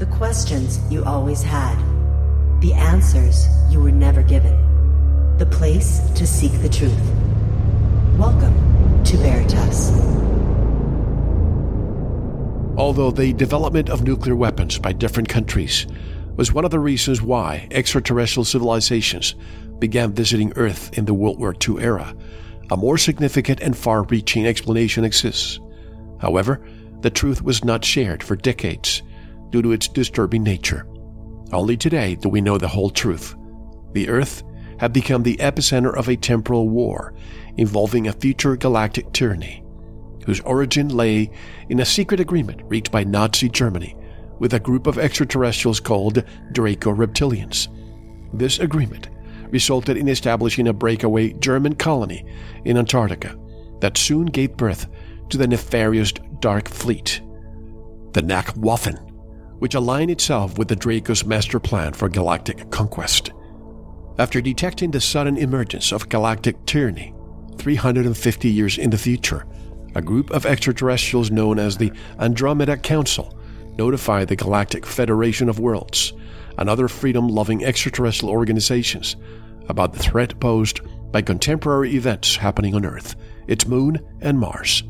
The questions you always had. The answers you were never given. The place to seek the truth. Welcome to Veritas. Although the development of nuclear weapons by different countries was one of the reasons why extraterrestrial civilizations began visiting Earth in the World War II era, a more significant and far reaching explanation exists. However, the truth was not shared for decades due to its disturbing nature. Only today do we know the whole truth. The Earth had become the epicenter of a temporal war involving a future galactic tyranny, whose origin lay in a secret agreement reached by Nazi Germany with a group of extraterrestrials called Draco Reptilians. This agreement resulted in establishing a breakaway German colony in Antarctica that soon gave birth to the nefarious Dark Fleet, the Nacht Waffen, which aligned itself with the Draco's master plan for galactic conquest. After detecting the sudden emergence of galactic tyranny, 350 years in the future, a group of extraterrestrials known as the Andromeda Council notified the Galactic Federation of Worlds and other freedom loving extraterrestrial organizations about the threat posed by contemporary events happening on Earth, its moon, and Mars.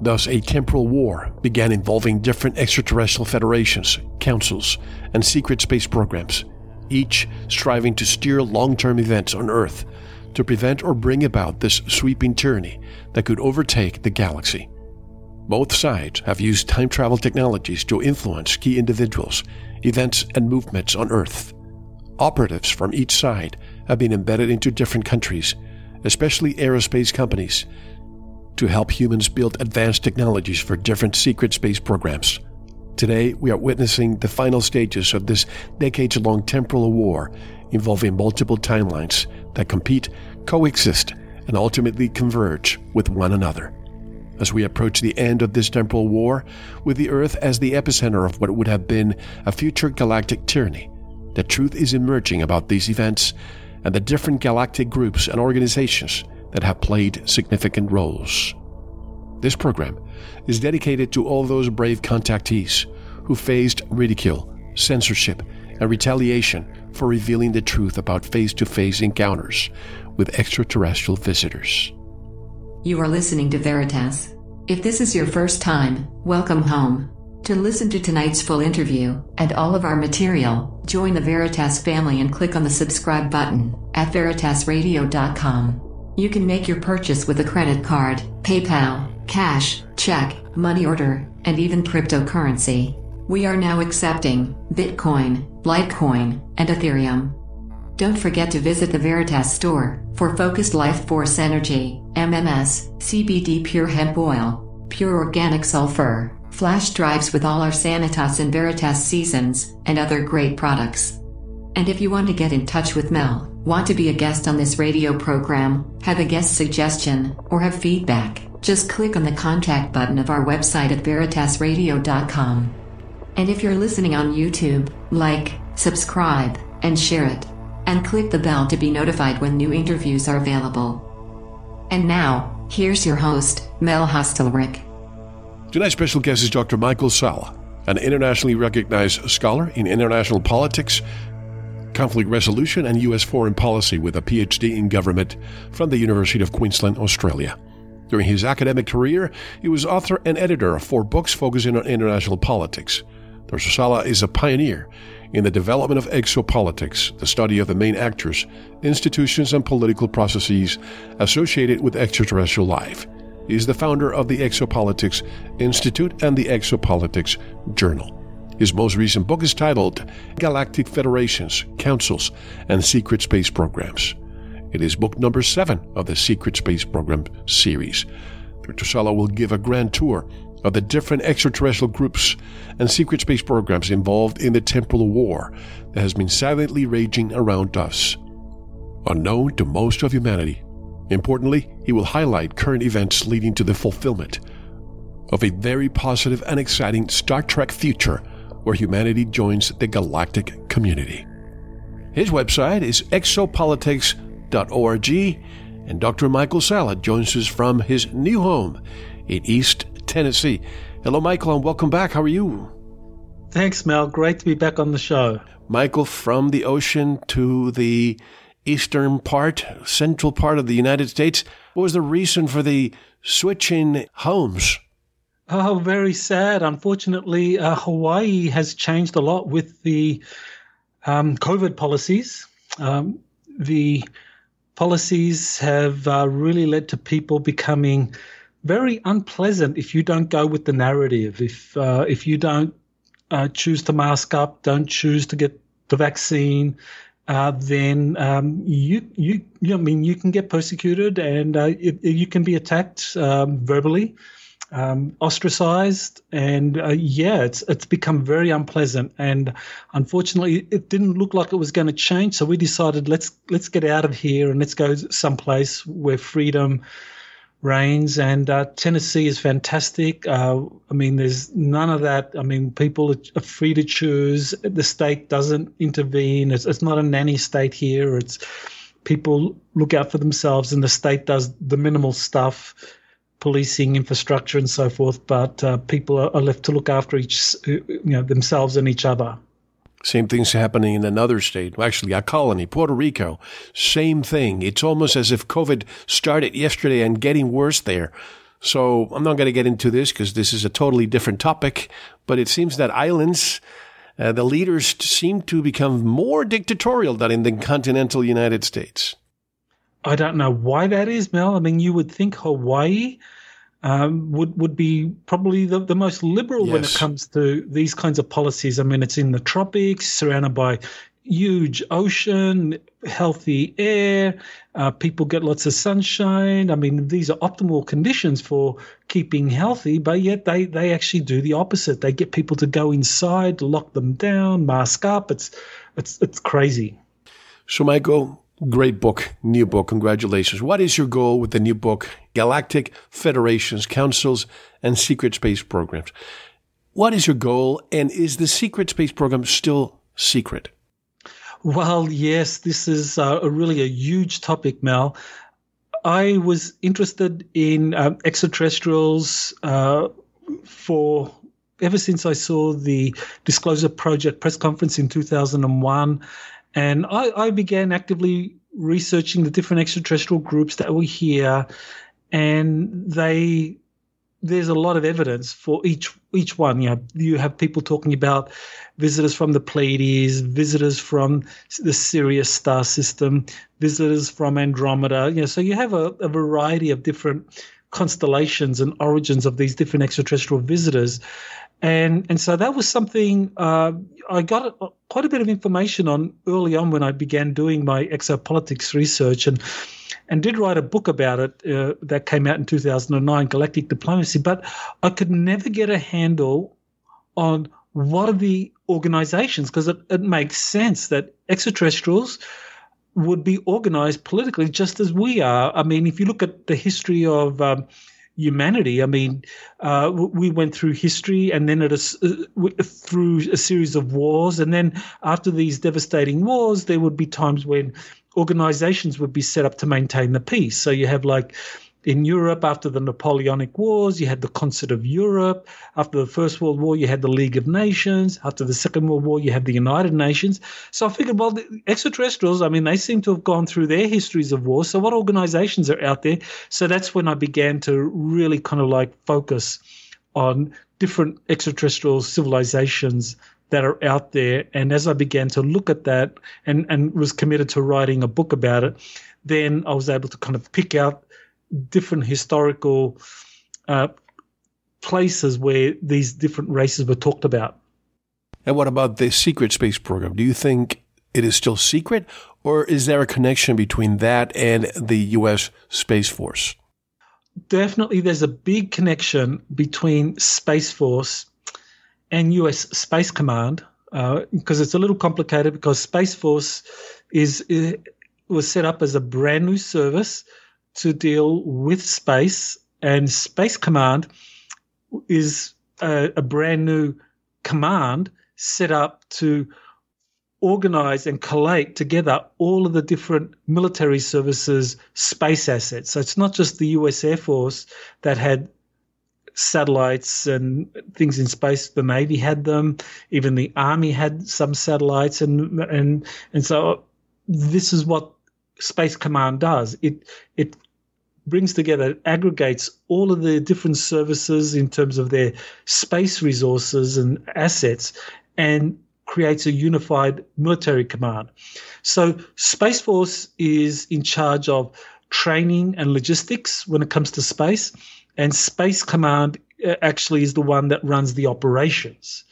Thus, a temporal war began involving different extraterrestrial federations, councils, and secret space programs, each striving to steer long term events on Earth to prevent or bring about this sweeping tyranny that could overtake the galaxy. Both sides have used time travel technologies to influence key individuals, events, and movements on Earth. Operatives from each side have been embedded into different countries, especially aerospace companies, to help humans build advanced technologies for different secret space programs. Today, we are witnessing the final stages of this decades long temporal war involving multiple timelines that compete, coexist, and ultimately converge with one another. As we approach the end of this temporal war, with the Earth as the epicenter of what would have been a future galactic tyranny, the truth is emerging about these events and the different galactic groups and organizations that have played significant roles. This program is dedicated to all those brave contactees who faced ridicule, censorship, and retaliation for revealing the truth about face to face encounters with extraterrestrial visitors. You are listening to Veritas. If this is your first time, welcome home. To listen to tonight's full interview and all of our material, join the Veritas family and click on the subscribe button at veritasradio.com. You can make your purchase with a credit card, PayPal, cash, check, money order, and even cryptocurrency. We are now accepting Bitcoin, Litecoin, and Ethereum. Don't forget to visit the Veritas store for focused life force energy, MMS, CBD pure hemp oil, pure organic sulfur, flash drives with all our Sanitas and Veritas seasons, and other great products. And if you want to get in touch with Mel, want to be a guest on this radio program, have a guest suggestion, or have feedback, just click on the contact button of our website at veritasradio.com. And if you're listening on YouTube, like, subscribe, and share it. And click the bell to be notified when new interviews are available. And now, here's your host, Mel Hostelrick. Tonight's special guest is Dr. Michael Salla, an internationally recognized scholar in international politics, conflict resolution, and U.S. foreign policy with a PhD in government from the University of Queensland, Australia. During his academic career, he was author and editor of four books focusing on international politics. Dr. Salla is a pioneer in the development of exopolitics, the study of the main actors, institutions, and political processes associated with extraterrestrial life. He is the founder of the Exopolitics Institute and the Exopolitics Journal. His most recent book is titled Galactic Federations, Councils, and Secret Space Programs. It is book number seven of the Secret Space Program series. Dr. Salla will give a grand tour of the different extraterrestrial groups and secret space programs involved in the temporal war that has been silently raging around us. Unknown to most of humanity, Importantly, he will highlight current events leading to the fulfillment of a very positive and exciting Star Trek future where humanity joins the galactic community. His website is exopolitics.org, and Dr. Michael Salla joins us from his new home in East Tennessee. Hello, Michael, and welcome back. How are you? Thanks, Mel. Great to be back on the show. Michael, from the ocean to the eastern part, central part of the United States, what was the reason for the switch in homes? Oh, very sad. Unfortunately, uh, Hawaii has changed a lot with the um, COVID policies. Um, the policies have uh, really led to people becoming very unpleasant if you don't go with the narrative. If uh, if you don't uh, choose to mask up, don't choose to get the vaccine, uh, then um, you, you, you, I mean, you can get persecuted and uh, it, you can be attacked um, verbally, um, ostracized, and uh, yeah, it's it's become very unpleasant. And unfortunately, it didn't look like it was going to change. So we decided let's let's get out of here and let's go someplace where freedom reigns. And uh, Tennessee is fantastic. Uh, I mean, there's none of that. I mean, people are free to choose. The state doesn't intervene. It's, it's not a nanny state here. It's people look out for themselves, and the state does the minimal stuff. Policing, infrastructure, and so forth, but uh, people are, left to look after each, you know, themselves and each other. Same thing's happening in another state, actually a colony, Puerto Rico. Same thing. It's almost as if COVID started yesterday and getting worse there. So I'm not going to get into this because this is a totally different topic, but it seems that islands, uh, the leaders seem to become more dictatorial than in the continental United States. I don't know why that is, Mel. I mean, you would think Hawaii um, would would be probably the, the most liberal yes. when it comes to these kinds of policies. I mean, it's in the tropics, surrounded by huge ocean, healthy air. Uh, people get lots of sunshine. I mean, these are optimal conditions for keeping healthy, but yet they, they actually do the opposite. They get people to go inside, lock them down, mask up. It's it's it's crazy. So, Michael, Great book, new book. Congratulations. What is your goal with the new book, Galactic Federations, Councils, and Secret Space Programs? What is your goal, and is the Secret Space Program still secret? Well, yes, this is uh, a really a huge topic, Mel. I was interested in um, extraterrestrials uh, for ever since I saw the Disclosure Project press conference in 2001 and I, I began actively researching the different extraterrestrial groups that were here, and they there's a lot of evidence for each each one. You know, you have people talking about visitors from the Pleiades, visitors from the Sirius star system, visitors from Andromeda. You know, so you have a, a variety of different constellations and origins of these different extraterrestrial visitors and and so that was something uh, I got quite a bit of information on early on when I began doing my exopolitics research and and did write a book about it uh, that came out in 2009, Galactic Diplomacy. But I could never get a handle on what are the organizations because it, it makes sense that extraterrestrials would be organized politically just as we are. I mean, if you look at the history of um, humanity. I mean, uh, we went through history and then it is, uh, through a series of wars. And then after these devastating wars, there would be times when organizations would be set up to maintain the peace. So you have like in Europe after the Napoleonic Wars, you had the Concert of Europe. After the First World War, you had the League of Nations. After the Second World War, you had the United Nations. So I figured, well, the extraterrestrials, I mean, they seem to have gone through their histories of war. So what organizations are out there? So that's when I began to really kind of like focus on different extraterrestrial civilizations that are out there. And as I began to look at that and, and was committed to writing a book about it, then I was able to kind of pick out different historical uh, places where these different races were talked about. And what about the secret space program? Do you think it is still secret, or is there a connection between that and the U.S. Space Force? Definitely, there's a big connection between Space Force and U.S. Space Command because uh, it's a little complicated because Space Force is, is was set up as a brand new service to deal with space, and Space Command is a, a brand new command set up to organize and collate together all of the different military services space assets. So it's not just the US Air Force that had satellites and things in space. The Navy had them. Even the Army had some satellites, and and and so this is what Space Command does. It it brings together, aggregates all of the different services in terms of their space resources and assets, and creates a unified military command. So Space Force is in charge of training and logistics when it comes to space, and Space Command uh, actually is the one that runs the operations.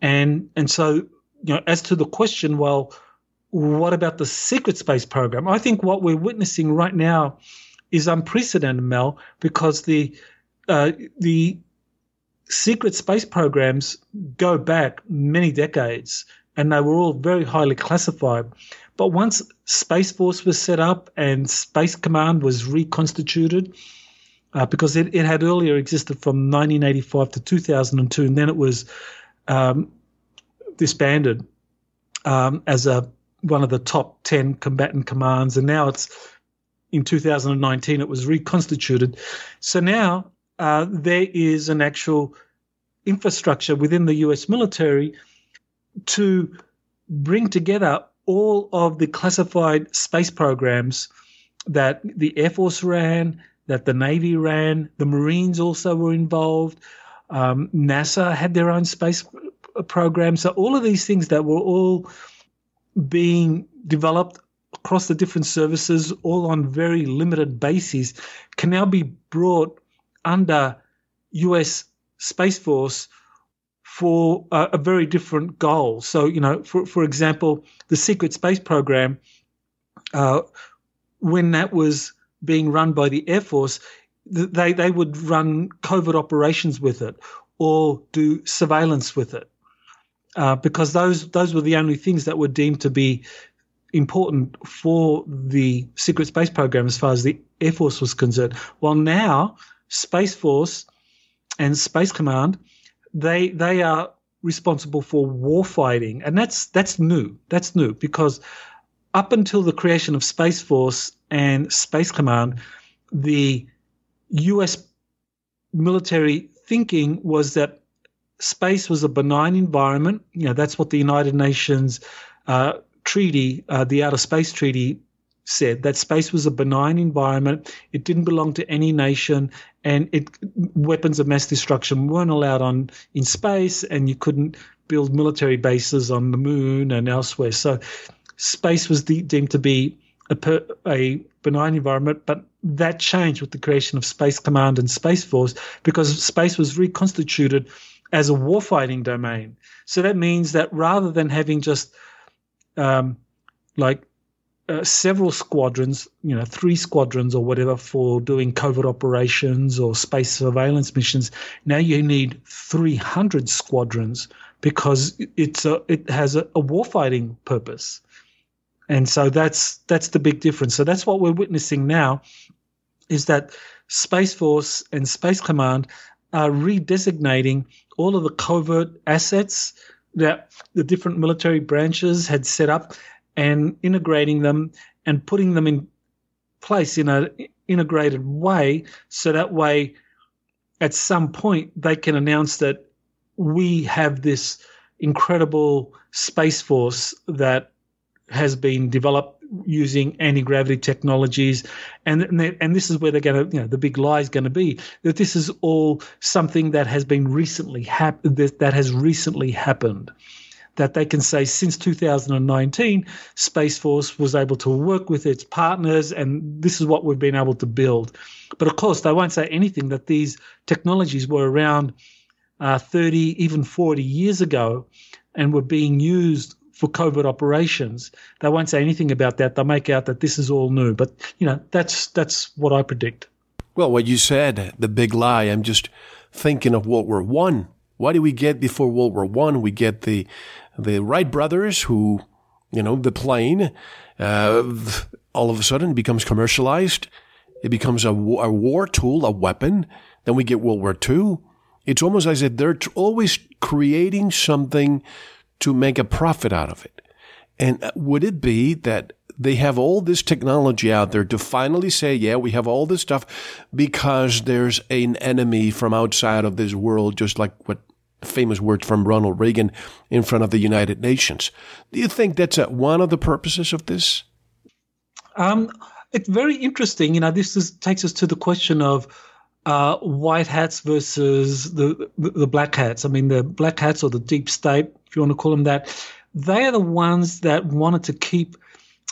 And and so you know, as to the question, well, what about the secret space program? I think what we're witnessing right now is unprecedented, Mel, because the uh, the secret space programs go back many decades, and they were all very highly classified. But once Space Force was set up and Space Command was reconstituted, uh, because it, it had earlier existed from 1985 to 2002, and then it was um, disbanded um, as a one of the top 10 combatant commands, and now it's in 2019 it was reconstituted. So now uh, there is an actual infrastructure within the US military to bring together all of the classified space programs that the Air Force ran, that the Navy ran, the Marines also were involved. Um, NASA had their own space program. So all of these things that were all being developed across the different services, all on very limited bases, can now be brought under US Space Force for a, a, very different goal. So, you know, for, for example, the secret space program, uh, when that was being run by the Air Force, they, they would run covert operations with it or do surveillance with it. Uh, because those those were the only things that were deemed to be important for the secret space program as far as the Air Force was concerned. Well, now, Space Force and Space Command, they they are responsible for warfighting, and that's that's new. That's new because up until the creation of Space Force and Space Command, the U.S. military thinking was that space was a benign environment. You know, that's what the United Nations uh, treaty, uh, the Outer Space Treaty, said that space was a benign environment. It didn't belong to any nation, and it weapons of mass destruction weren't allowed on in space, and you couldn't build military bases on the moon and elsewhere. So, space was de- deemed to be a, per, a benign environment, but that changed with the creation of Space Command and Space Force because space was reconstituted as a warfighting domain. So that means that rather than having just um, like uh, several squadrons, you know, three squadrons or whatever for doing covert operations or space surveillance missions, now you need 300 squadrons because it's a, it has a, a warfighting purpose. And so that's that's the big difference. So that's what we're witnessing now is that Space Force and Space Command are redesignating all of the covert assets that the different military branches had set up and integrating them and putting them in place in an integrated way so that way at some point they can announce that we have this incredible space force that has been developed using anti-gravity technologies. And and this is where they're going to you know the big lie is going to be that this is all something that has been recently happened that, that has recently happened that they can say since 2019 space force was able to work with its partners and this is what we've been able to build. But of course they won't say anything that these technologies were around uh, 30 even 40 years ago and were being used for covert operations. They won't say anything about that. They'll make out that this is all new. But you know, that's that's what I predict. Well, what you said, the big lie. I'm just thinking of World War One. What do we get before World War One? We get the the Wright brothers, who, you know, the plane, uh, all of a sudden becomes commercialized. It becomes a, a war tool, a weapon. Then we get World War II. It's almost as if they're always creating something to make a profit out of it. And uh, would it be that they have all this technology out there to finally say, yeah, we have all this stuff because there's an enemy from outside of this world, just like what famous words from Ronald Reagan in front of the United Nations. Do you think that's a, one of the purposes of this? Um, it's very interesting. You know, this is, takes us to the question of uh, white hats versus the, the, black hats. I mean, the black hats or the deep state, if you want to call them that, they are the ones that wanted to keep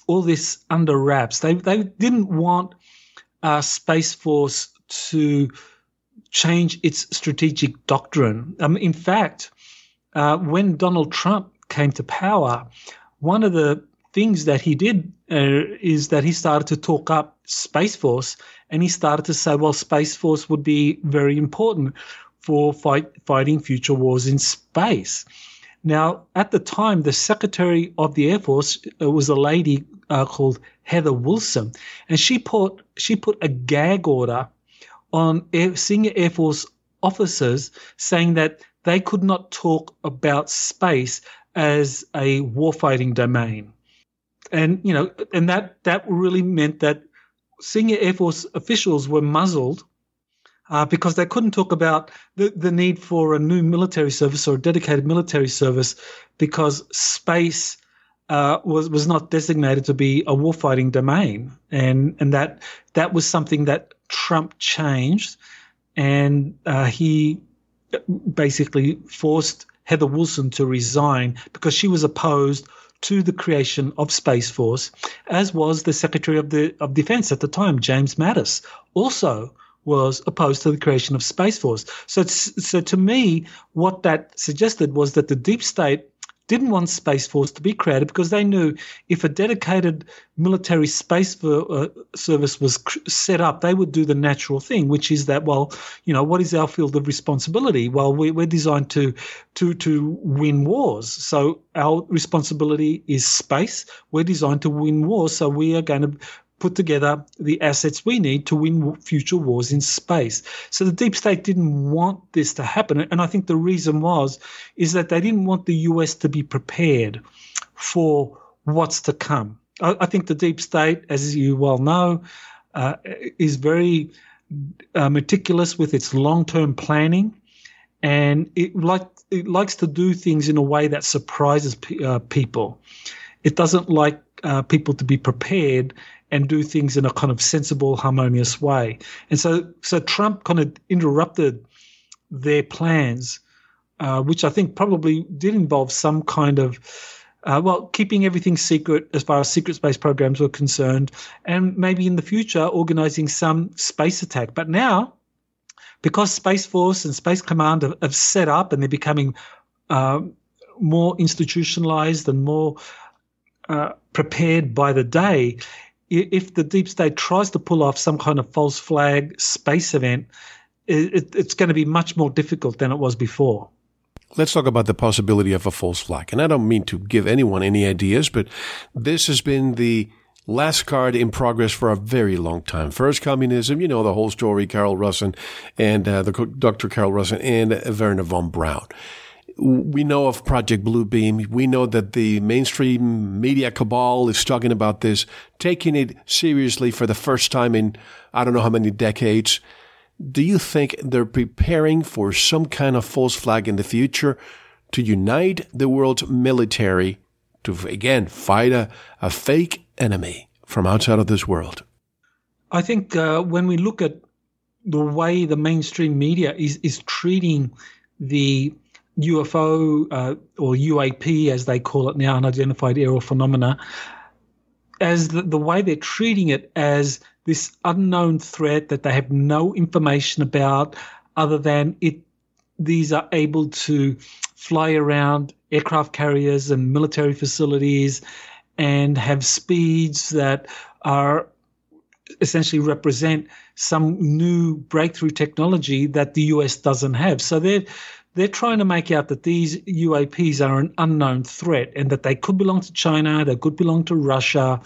all this under wraps. They they didn't want uh, Space Force to change its strategic doctrine. Um, in fact, uh, when Donald Trump came to power, one of the things that he did uh, is that he started to talk up Space Force and he started to say, well, Space Force would be very important for fight, fighting future wars in space. Now, at the time, the Secretary of the Air Force uh, was a lady uh, called Heather Wilson, and she put she put a gag order on Air, senior Air Force officers saying that they could not talk about space as a warfighting domain, and you know, and that that really meant that senior Air Force officials were muzzled uh, because they couldn't talk about the, the need for a new military service or a dedicated military service because space uh, was was not designated to be a warfighting domain, and and that that was something that Trump changed, and uh, he basically forced Heather Wilson to resign because she was opposed to the creation of Space Force, as was the Secretary of the of Defense at the time, James Mattis, also was opposed to the creation of Space Force. So, so to me, what that suggested was that the deep state didn't want Space Force to be created because they knew if a dedicated military space for, uh, service was cr- set up, they would do the natural thing, which is that, well, you know, what is our field of responsibility? Well, we, we're designed to to to win wars, so our responsibility is space. We're designed to win wars, so we are going to put together the assets we need to win future wars in space. So the deep state didn't want this to happen. And I think the reason was, is that they didn't want the US to be prepared for what's to come. I, I think the deep state, as you well know, uh, is very uh, meticulous with its long-term planning. And it like it likes to do things in a way that surprises uh, people. It doesn't like uh, people to be prepared and do things in a kind of sensible, harmonious way. And so, so Trump kind of interrupted their plans, uh, which I think probably did involve some kind of, uh, well, keeping everything secret as far as secret space programs were concerned, and maybe in the future organizing some space attack. But now, because Space Force and Space Command have, have set up and they're becoming uh, more institutionalized and more uh, prepared by the day, if the deep state tries to pull off some kind of false flag space event, it, it's going to be much more difficult than it was before. Let's talk about the possibility of a false flag. And I don't mean to give anyone any ideas, but this has been the last card in progress for a very long time. First, communism, you know the whole story, Carol Rosin and uh, the Dr. Carol Rosin and Wernher von Braun we know of Project Bluebeam. We know that the mainstream media cabal is talking about this, taking it seriously for the first time in I don't know how many decades. Do you think they're preparing for some kind of false flag in the future to unite the world's military to, again, fight a, a fake enemy from outside of this world? I think uh, when we look at the way the mainstream media is, is treating the UFO uh, or UAP, as they call it now, unidentified aerial phenomena, as the, the way they're treating it as this unknown threat that they have no information about other than it these are able to fly around aircraft carriers and military facilities and have speeds that are essentially represent some new breakthrough technology that the US doesn't have. So they're they're trying to make out that these UAPs are an unknown threat and that they could belong to China, they could belong to Russia,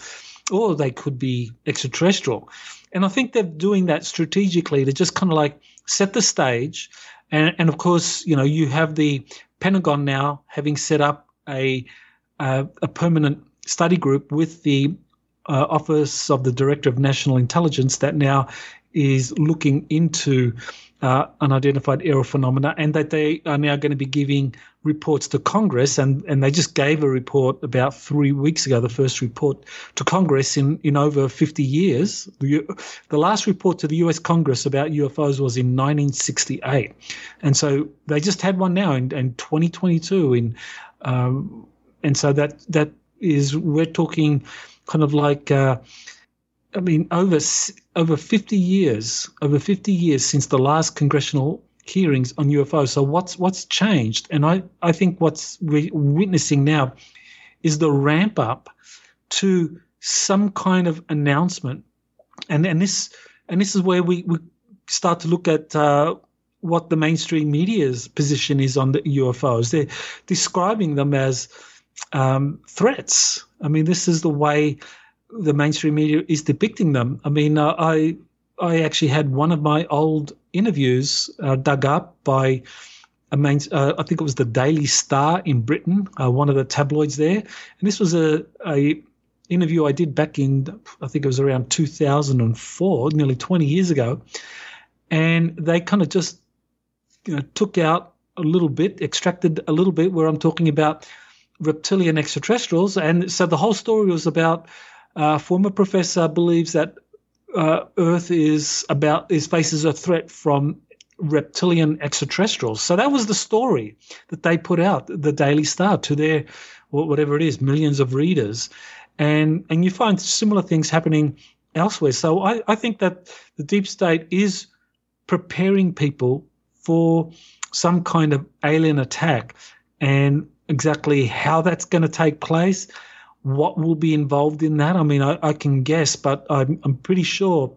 or they could be extraterrestrial. And I think they're doing that strategically to just kind of like set the stage. And, and of course, you know, you have the Pentagon now having set up a, a, a permanent study group with the uh, Office of the Director of National Intelligence that now is looking into uh, unidentified aerial phenomena, and that they are now going to be giving reports to Congress. And, and they just gave a report about three weeks ago, the first report to Congress in, in over 50 years. The, the last report to the US Congress about UFOs was in 1968. And so they just had one now in, in 2022. In, um, and so that that is, we're talking kind of like. Uh, I mean, over over 50 years, over 50 years since the last congressional hearings on UFOs. So what's what's changed? And I, I think what's we're witnessing now is the ramp up to some kind of announcement, and and this and this is where we, we start to look at uh, what the mainstream media's position is on the UFOs. They're describing them as um, threats. I mean, this is the way the mainstream media is depicting them. I mean, uh, I I actually had one of my old interviews uh, dug up by a main, uh, I think it was the Daily Star in Britain, uh, one of the tabloids there, and this was a, a interview I did back in I think it was around 2004, nearly 20 years ago, and they kind of just you know took out a little bit, extracted a little bit where I'm talking about reptilian extraterrestrials, and so the whole story was about uh, former professor believes that uh, Earth is about is faces a threat from reptilian extraterrestrials. So that was the story that they put out, the Daily Star, to their whatever it is, millions of readers, and and you find similar things happening elsewhere. So I, I think that the deep state is preparing people for some kind of alien attack, and exactly how that's going to take place what will be involved in that? I mean, I, I can guess, but I'm, I'm pretty sure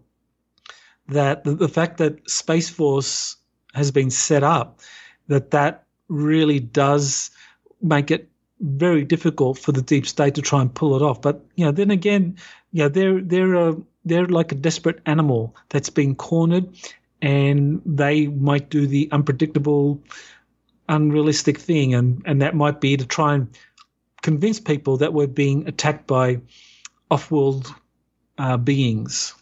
that the, the, fact that Space Force has been set up, that that really does make it very difficult for the deep state to try and pull it off. But you know, then again, you know, they're they're a, they're like a desperate animal that's been cornered, and they might do the unpredictable, unrealistic thing, and and that might be to try and convince people that we're being attacked by off-world uh, beings.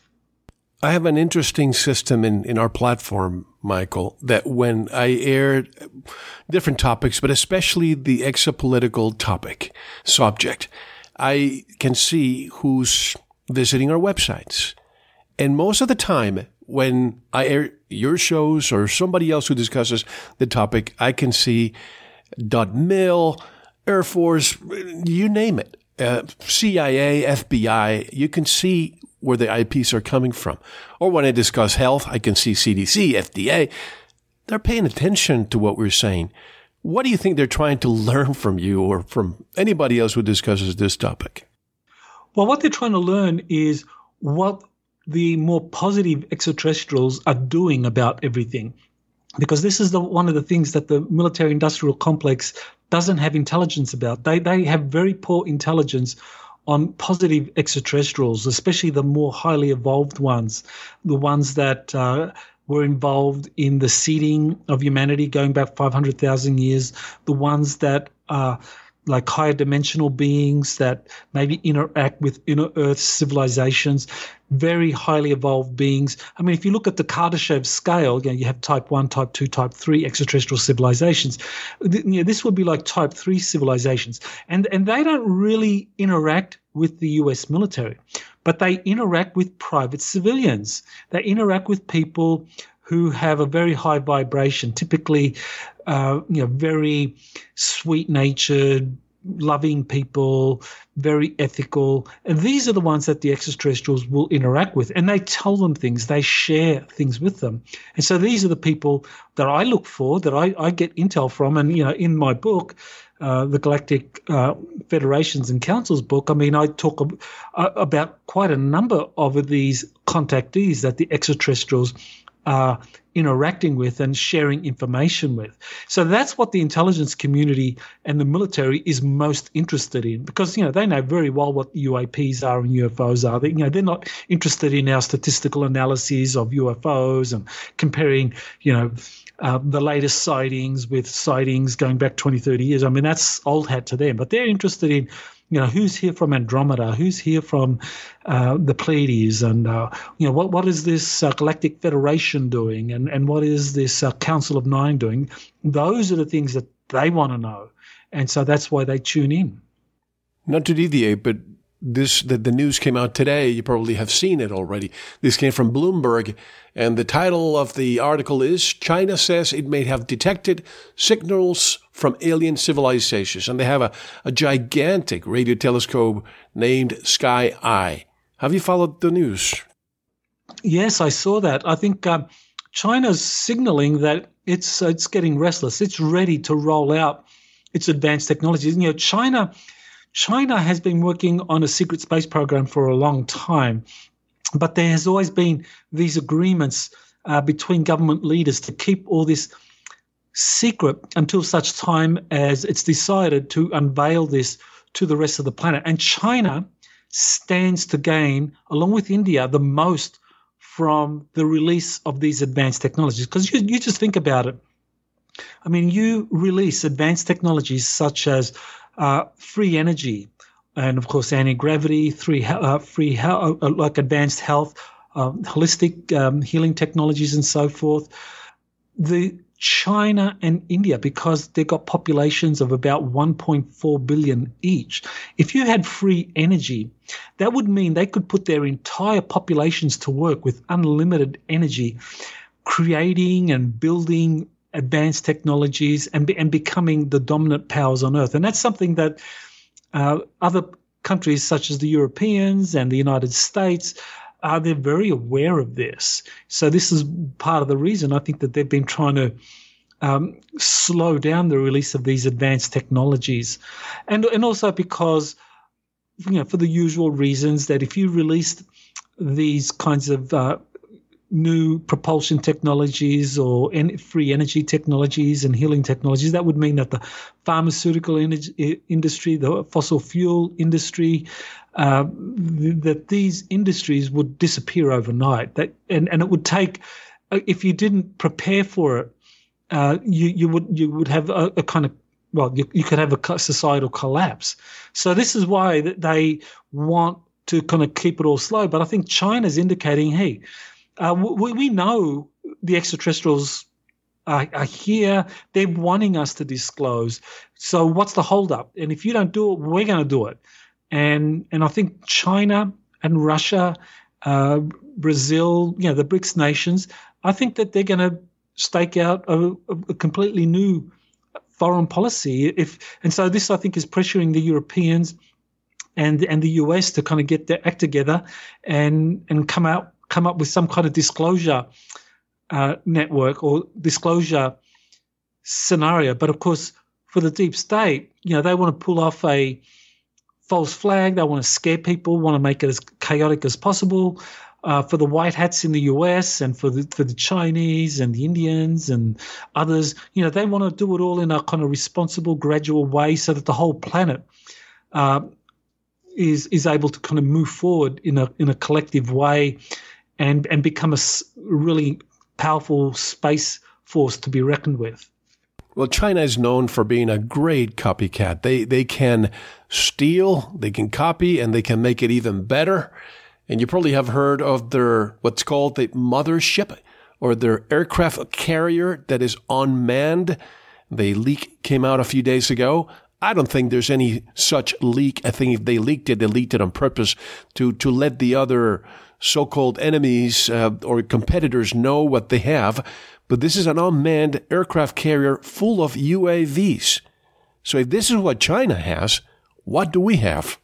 I have an interesting system in, in our platform, Michael, that when I air different topics, but especially the exopolitical topic subject, I can see who's visiting our websites. And most of the time, when I air your shows or somebody else who discusses the topic, I can see dot mil, Air Force, you name it, uh, CIA, FBI, you can see where the IPs are coming from. Or when I discuss health, I can see CDC, FDA. They're paying attention to what we're saying. What do you think they're trying to learn from you or from anybody else who discusses this topic? Well, what they're trying to learn is what the more positive extraterrestrials are doing about everything because this is the one of the things that the military industrial complex doesn't have intelligence about. They they have very poor intelligence on positive extraterrestrials, especially the more highly evolved ones, the ones that uh, were involved in the seeding of humanity going back 500,000 years, the ones that are like higher dimensional beings that maybe interact with inner earth civilizations, very highly evolved beings. I mean, if you look at the Kardashev scale, you, know, you have type 1, type 2, type 3 extraterrestrial civilizations. You know, this would be like type 3 civilizations. And, and they don't really interact with the US military, but they interact with private civilians. They interact with people who have a very high vibration, typically, uh, you know, very sweet natured, loving people, very ethical. And these are the ones that the extraterrestrials will interact with. And they tell them things, they share things with them. And so these are the people that I look for, that I, I get intel from. And, you know, in my book, uh, the Galactic uh, Federations and Councils book, I mean, I talk ab- uh, about quite a number of these contactees that the extraterrestrials are interacting with and sharing information with. So that's what the intelligence community and the military is most interested in because you know they know very well what UAPs are and UFOs are. They, you know they're not interested in our statistical analyses of UFOs and comparing you know uh, the latest sightings with sightings going back 20, 30 years. I mean, that's old hat to them, but they're interested in you know, who's here from Andromeda? Who's here from uh, the Pleiades? And, uh, you know, what, what is this uh, Galactic Federation doing? And, and what is this uh, Council of Nine doing? Those are the things that they want to know. And so that's why they tune in. Not to deviate, but this that the news came out today. You probably have seen it already. This came from Bloomberg, and the title of the article is China says it may have detected signals from alien civilizations. And they have a, a gigantic radio telescope named Sky Eye. Have you followed the news? Yes, I saw that. I think um, China's signaling that it's it's getting restless. It's ready to roll out its advanced technologies. You know, China China has been working on a secret space program for a long time, but there has always been these agreements uh, between government leaders to keep all this secret until such time as it's decided to unveil this to the rest of the planet. And China stands to gain, along with India, the most from the release of these advanced technologies. Because you, you just think about it. I mean, you release advanced technologies such as uh, free energy, and of course anti gravity, free uh, free uh, like advanced health, um, holistic um, healing technologies, and so forth. The China and India, because they've got populations of about 1.4 billion each. If you had free energy, that would mean they could put their entire populations to work with unlimited energy, creating and building advanced technologies and, be, and becoming the dominant powers on earth. And that's something that uh, other countries, such as the Europeans and the United States, uh, they're very aware of this. So this is part of the reason I think that they've been trying to um, slow down the release of these advanced technologies, and and also because you know for the usual reasons that if you released these kinds of uh, new propulsion technologies or free energy technologies and healing technologies, that would mean that the pharmaceutical industry, the fossil fuel industry, uh, that these industries would disappear overnight. That and, and it would take uh, if you didn't prepare for it, uh, you you would you would have a, a kind of well, you, you could have a societal collapse. So this is why they want to kind of keep it all slow. But I think China's indicating, hey, uh, we, we know the extraterrestrials are, are, here. They're wanting us to disclose. So what's the holdup? And if you don't do it, we're going to do it. And and I think China and Russia, uh, Brazil, you know, the BRICS nations, I think that they're going to stake out a, a, completely new foreign policy. If and so this, I think, is pressuring the Europeans and and the US to kind of get their act together and and come out come up with some kind of disclosure uh, network or disclosure scenario. But of course, for the deep state, you know, they want to pull off a false flag. They want to scare people, want to make it as chaotic as possible. Uh, for the white hats in the US and for the for the Chinese and the Indians and others, you know, they want to do it all in a kind of responsible, gradual way, so that the whole planet uh, is is able to kind of move forward in a in a collective way and and become a really powerful space force to be reckoned with. Well, China is known for being a great copycat. They they can steal, they can copy, and they can make it even better. And you probably have heard of their what's called the mothership or their aircraft carrier that is unmanned. The leak came out a few days ago. I don't think there's any such leak. I think if they leaked it, they leaked it on purpose to to let the other so-called enemies uh, or competitors know what they have. But this is an unmanned aircraft carrier full of UAVs. So if this is what China has, what do we have?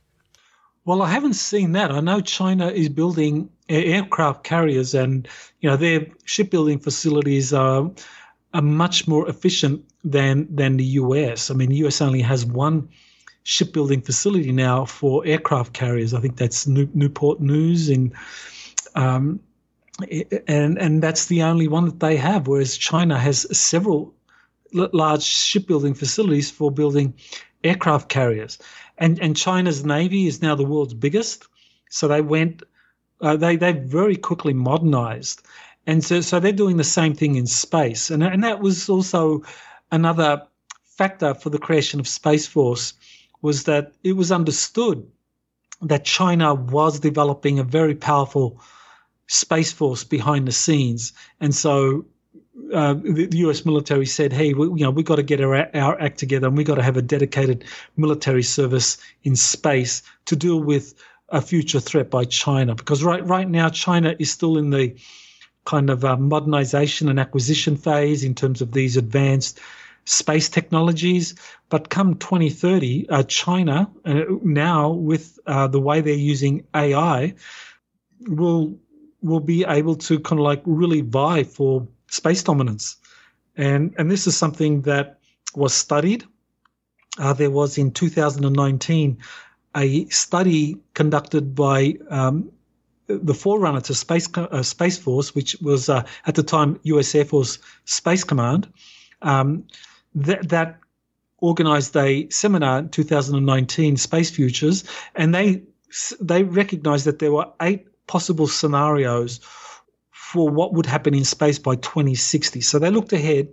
Well, I haven't seen that. I know China is building aircraft carriers, and you know their shipbuilding facilities are, are much more efficient than than the US. I mean, the US only has one shipbuilding facility now for aircraft carriers. I think that's New, Newport News in. Um, and and that's the only one that they have. Whereas China has several large shipbuilding facilities for building aircraft carriers, and and China's navy is now the world's biggest. So they went, uh, they they very quickly modernized, and so so they're doing the same thing in space, and and that was also another factor for the creation of Space Force was that it was understood that China was developing a very powerful space force behind the scenes, and so uh, the, the, U.S. military said, "Hey, we, you know, we got to get our, our act together, and we got to have a dedicated military service in space to deal with a future threat by China." Because right right now, China is still in the kind of uh, modernization and acquisition phase in terms of these advanced space technologies. But come 2030, uh, China uh, now with uh, the way they're using AI will will be able to kind of like really vie for space dominance, and and this is something that was studied. Uh, there was in 2019 a study conducted by um, the forerunner to Space uh, Space Force, which was uh, at the time U.S. Air Force Space Command. Um, that, that organized a seminar in 2019, Space Futures, and they they recognized that there were eight possible scenarios for what would happen in space by 2060. So they looked ahead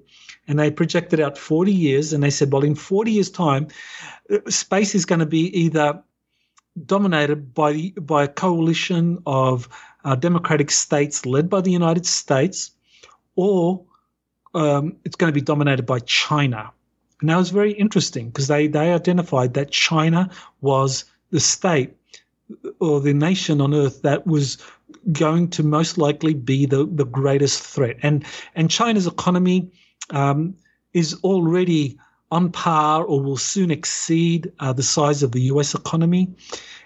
and they projected out 40 years and they said, well, in 40 years' time, uh, space is going to be either dominated by the, by a coalition of uh, democratic states led by the United States, or um, it's going to be dominated by China. And that was very interesting because they, they identified that China was the state or the nation on earth that was going to most likely be the, the greatest threat. And, and China's economy um, is already on par or will soon exceed uh, the size of the US economy.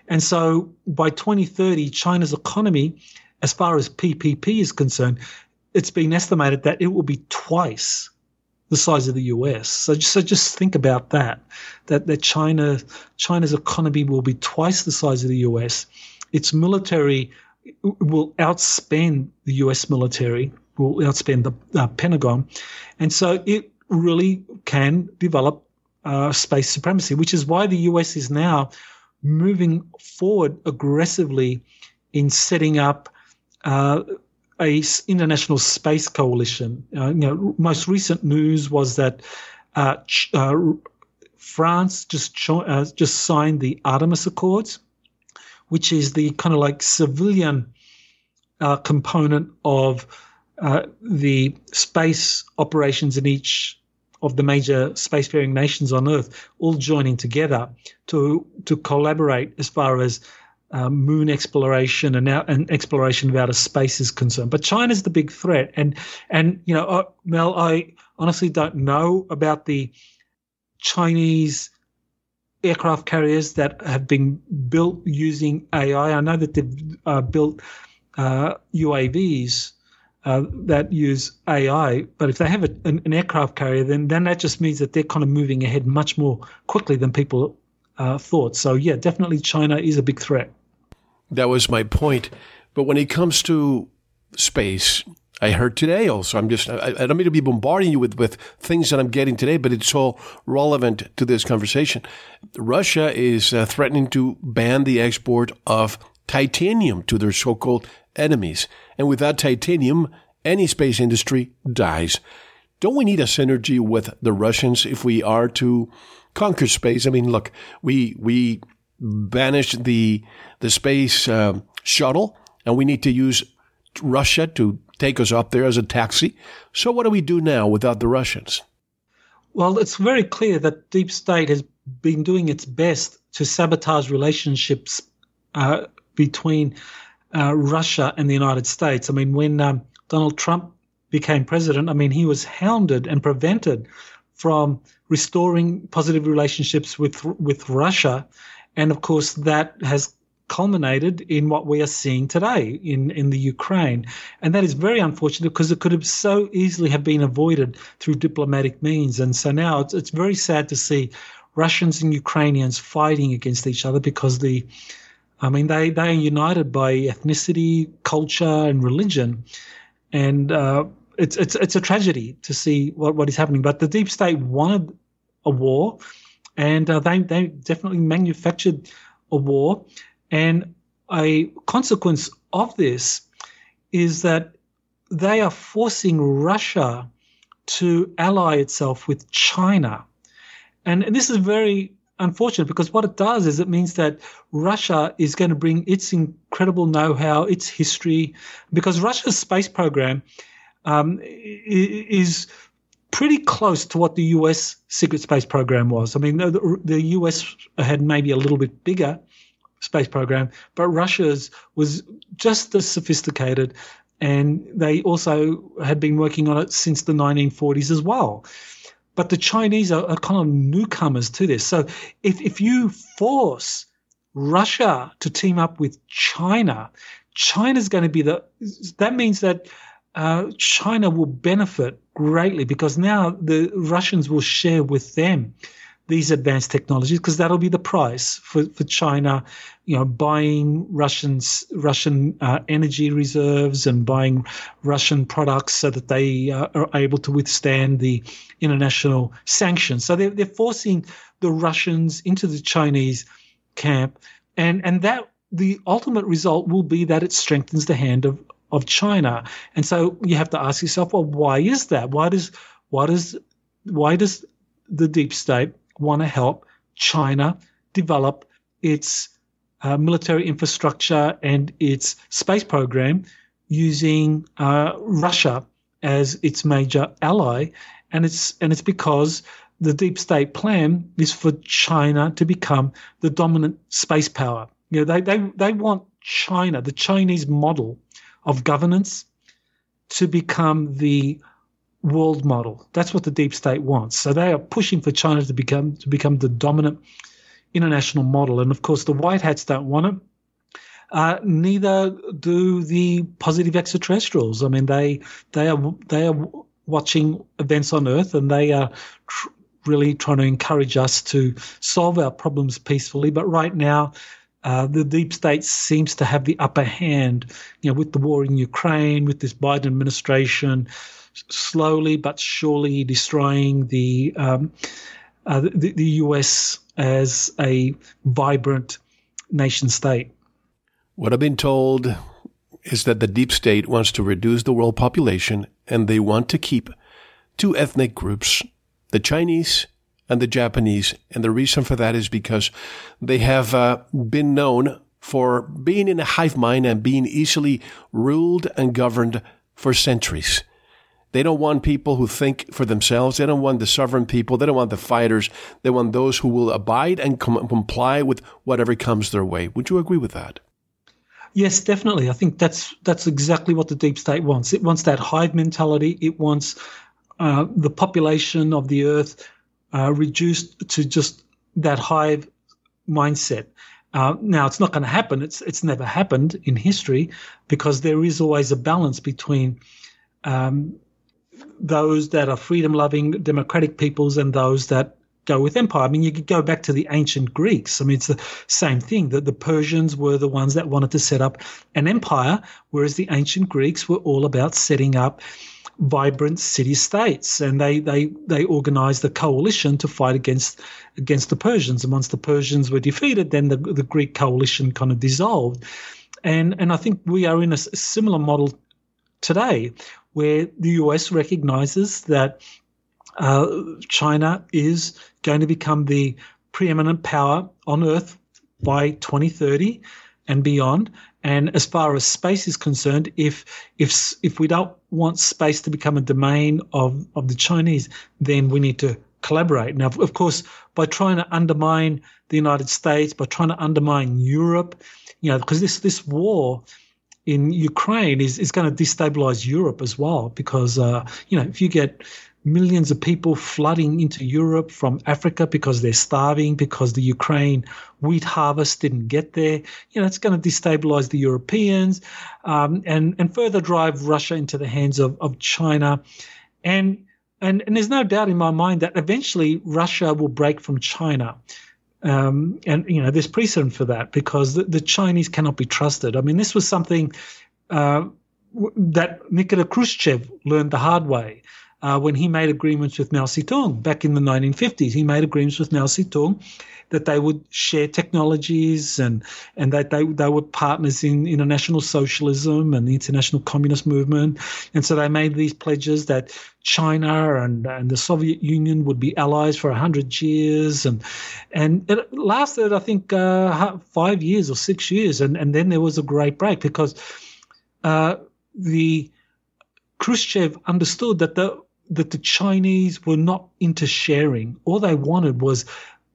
And so by 2030, China's economy, as far as PPP is concerned, it's been estimated that it will be twice the size of the US. So, so just think about that, that, that China, China's economy will be twice the size of the US. Its military will outspend the US military, will outspend the uh, Pentagon. And so it really can develop uh, space supremacy, which is why the US is now moving forward aggressively in setting up uh, a international space coalition. Uh, you know, most recent news was that uh, uh, France just uh, just signed the Artemis Accords, which is the kind of like civilian uh, component of uh, the space operations in each of the major spacefaring nations on Earth, all joining together to to collaborate as far as um, moon exploration and, and exploration of outer space is concerned. But China's the big threat, and and you know, uh, Mel, I honestly don't know about the Chinese aircraft carriers that have been built using AI. I know that they've uh, built uh, UAVs uh, that use AI, but if they have a, an, an, aircraft carrier, then then that just means that they're kind of moving ahead much more quickly than people uh, thought. So yeah, definitely China is a big threat. That was my point. But when it comes to space, I heard today also. I'm just, I, I, don't mean to be bombarding you with, with things that I'm getting today, but it's all relevant to this conversation. Russia is uh, threatening to ban the export of titanium to their so called enemies. And without titanium, any space industry dies. Don't we need a synergy with the Russians if we are to conquer space? I mean, look, we, we banished the the space uh, shuttle, and we need to use Russia to take us up there as a taxi. So what do we do now without the Russians? Well, it's very clear that Deep State has been doing its best to sabotage relationships uh, between uh, Russia and the United States. I mean, when um, Donald Trump became president, I mean, he was hounded and prevented from restoring positive relationships with with Russia and of course, that has culminated in what we are seeing today in, in the Ukraine. And that is very unfortunate because it could have so easily have been avoided through diplomatic means. And so now it's, it's very sad to see Russians and Ukrainians fighting against each other because the I mean, they, they are united by ethnicity, culture, and religion. And uh, it's, it's, it's a tragedy to see what, what is happening. But the deep state wanted a war and uh, they they definitely manufactured a war, and a consequence of this is that they are forcing Russia to ally itself with China, and, and this is very unfortunate because what it does is it means that Russia is going to bring its incredible know-how, its history, because Russia's space program um, is pretty close to what the US secret space program was. I mean, the, the US had maybe a little bit bigger space program, but Russia's was just as sophisticated, and they also had been working on it since the 1940s as well. But the Chinese are, are kind of newcomers to this. So if, if you force Russia to team up with China, China's going to be the, that means that uh, China will benefit greatly because now the Russians will share with them these advanced technologies because that'll be the price for, for China, you know, buying Russians Russian uh, energy reserves and buying Russian products so that they uh, are able to withstand the international sanctions. So they're, they're forcing the Russians into the Chinese camp, and and that the ultimate result will be that it strengthens the hand of of China. And so you have to ask yourself, well, why is that? Why does why does why does the deep state want to help China develop its uh, military infrastructure and its space program using uh, Russia as its major ally? And it's and it's because the deep state plan is for China to become the dominant space power. You know, they, they, they want China, the Chinese model, of governance to become the world model. That's what the deep state wants. So they are pushing for China to become to become the dominant international model. And of course, the white hats don't want it. Uh, neither do the positive extraterrestrials. I mean, they they are they are watching events on Earth, and they are tr- really trying to encourage us to solve our problems peacefully. But right now, uh, the deep state seems to have the upper hand, you know, with the war in Ukraine, with this Biden administration, slowly but surely destroying the um, uh, the, the, U.S. as a vibrant nation state. What I've been told is that the deep state wants to reduce the world population, and they want to keep two ethnic groups: the Chinese and the Japanese. And the reason for that is because they have uh, been known for being in a hive mind and being easily ruled and governed for centuries. They don't want people who think for themselves. They don't want the sovereign people. They don't want the fighters. They want those who will abide and com- comply with whatever comes their way. Would you agree with that? Yes, definitely. I think that's that's exactly what the deep state wants. It wants that hive mentality. It wants uh, the population of the earth uh, reduced to just that hive mindset. Uh, now, it's not going to happen. It's it's never happened in history because there is always a balance between um, those that are freedom-loving, democratic peoples and those that go with empire. I mean, you could go back to the ancient Greeks. I mean, it's the same thing that the Persians were the ones that wanted to set up an empire, whereas the ancient Greeks were all about setting up vibrant city states, and they they they organised a coalition to fight against against the Persians. And once the Persians were defeated, then the the Greek coalition kind of dissolved. And and I think we are in a similar model today, where the US recognizes that uh, China is going to become the preeminent power on Earth by 2030 and beyond. And as far as space is concerned, if if if we don't want space to become a domain of, of the Chinese, then we need to collaborate. Now, of course, by trying to undermine the United States, by trying to undermine Europe, you know, because this this war in Ukraine is, is going to destabilize Europe as well. Because uh, you know, if you get millions of people flooding into Europe from Africa because they're starving, because the Ukraine wheat harvest didn't get there. You know, it's going to destabilize the Europeans um, and, and further drive Russia into the hands of, of China. And, and, and there's no doubt in my mind that eventually Russia will break from China. Um, and, you know, there's precedent for that because the, the Chinese cannot be trusted. I mean, this was something uh, that Nikita Khrushchev learned the hard way uh, when he made agreements with Mao Zedong back in the 1950s. He made agreements with Mao Zedong that they would share technologies and and that they they were partners in international socialism and the international communist movement. And so they made these pledges that China and, and the Soviet Union would be allies for hundred years, and and it lasted I think uh, five years or six years, and and then there was a great break because uh, the Khrushchev understood that the that the Chinese were not into sharing. All they wanted was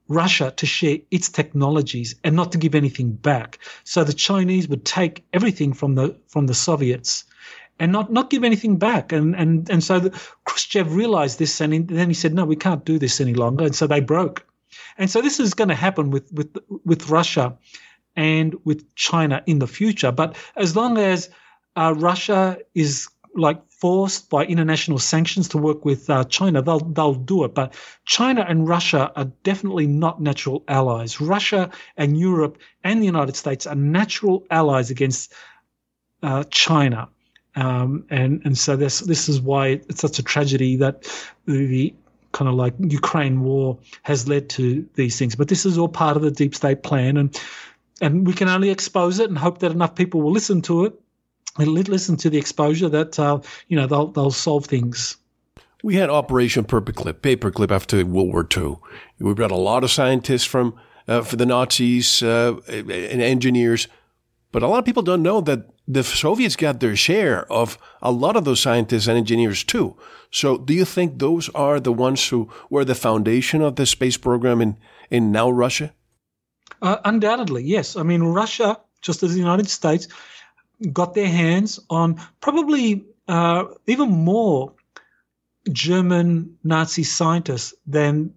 Russia to share its technologies and not to give anything back. So the Chinese would take everything from the from the Soviets and not, not give anything back. And and and so the, Khrushchev realized this, and then he said, "No, we can't do this any longer." And so they broke. And so this is going to happen with with with Russia and with China in the future. But as long as uh, Russia is like forced by international sanctions to work with uh, China, they'll they'll do it. But China and Russia are definitely not natural allies. Russia and Europe and the United States are natural allies against uh, China, um, and and so this this is why it's such a tragedy that the, kind of like Ukraine war has led to these things. But this is all part of the deep state plan, and and we can only expose it and hope that enough people will listen to it listen to the exposure that uh, you know they'll they'll solve things. We had Operation Paperclip, Paperclip after World War II. We brought a lot of scientists from uh, for the Nazis uh, and engineers, but a lot of people don't know that the Soviets got their share of a lot of those scientists and engineers too. So, do you think those are the ones who were the foundation of the space program in in now Russia? Uh, undoubtedly, yes. I mean, Russia, just as the United States, got their hands on probably uh, even more German Nazi scientists than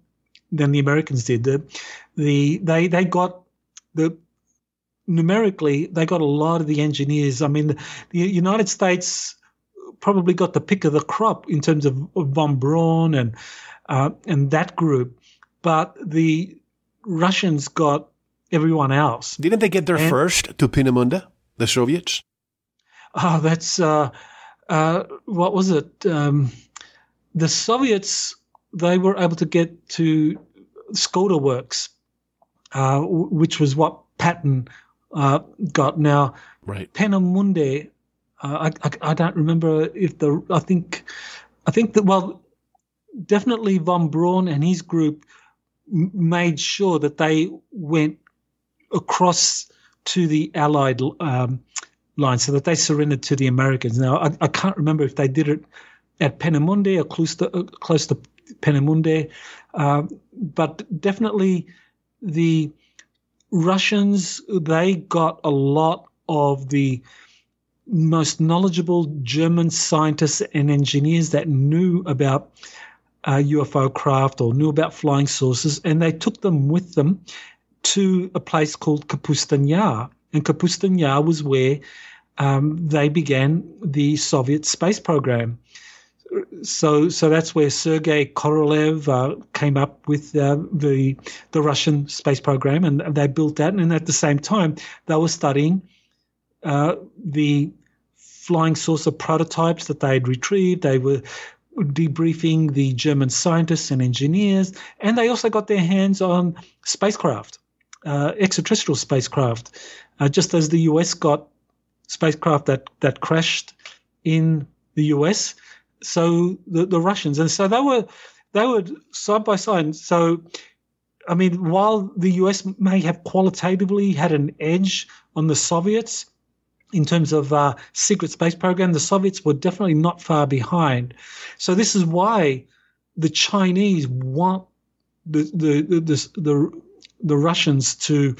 than the Americans did. The, the they they got the numerically they got a lot of the engineers. I mean, the, the United States probably got the pick of the crop in terms of, of von Braun and uh, and that group, but the Russians got everyone else. Didn't they get there and, first to Peenemünde, the Soviets? Oh, that's uh, uh, what was it? Um, the Soviets they were able to get to Skoda Works, uh, which was what Patton uh, got. Now, right. Peenemünde, uh, I, I, I don't remember if the I think I think that well, definitely von Braun and his group made sure that they went across to the Allied um, line so that they surrendered to the Americans. Now, I, I can't remember if they did it at Peenemünde or close to, uh, close to Peenemünde, uh, but definitely the Russians, they got a lot of the most knowledgeable German scientists and engineers that knew about uh, UFO craft or knew about flying saucers, and they took them with them to a place called Kapustin Yar and Kapustin Yar was where um, they began the Soviet space program. So, so that's where Sergei Korolev uh, came up with uh, the the Russian space program, and they built that. And at the same time, they were studying uh, the flying saucer prototypes that they had retrieved. They were debriefing the German scientists and engineers, and they also got their hands on spacecraft, uh, extraterrestrial spacecraft uh, just as the US got spacecraft that, that crashed in the US, so the, the Russians, and so they were they were side by side. So, I mean, while the US may have qualitatively had an edge on the Soviets in terms of uh, secret space program, the Soviets were definitely not far behind. So this is why the Chinese want the the the the, the, the Russians to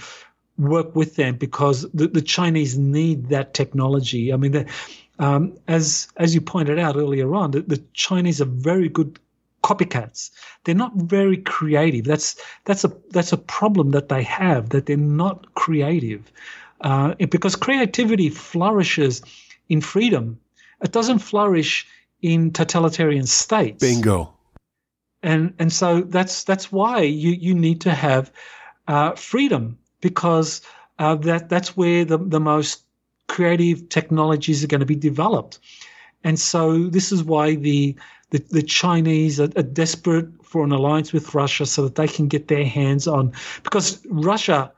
work with them because the, the Chinese need that technology. I mean, the, um, as as you pointed out earlier on, the, the, Chinese are very good copycats. They're not very creative. That's that's a that's a problem that they have that they're not creative, uh, because creativity flourishes in freedom. It doesn't flourish in totalitarian states. Bingo. And and so that's that's why you you need to have uh, freedom because uh, that that's where the, the most creative technologies are going to be developed. And so this is why the the, the Chinese are, are, desperate for an alliance with Russia so that they can get their hands on because Russia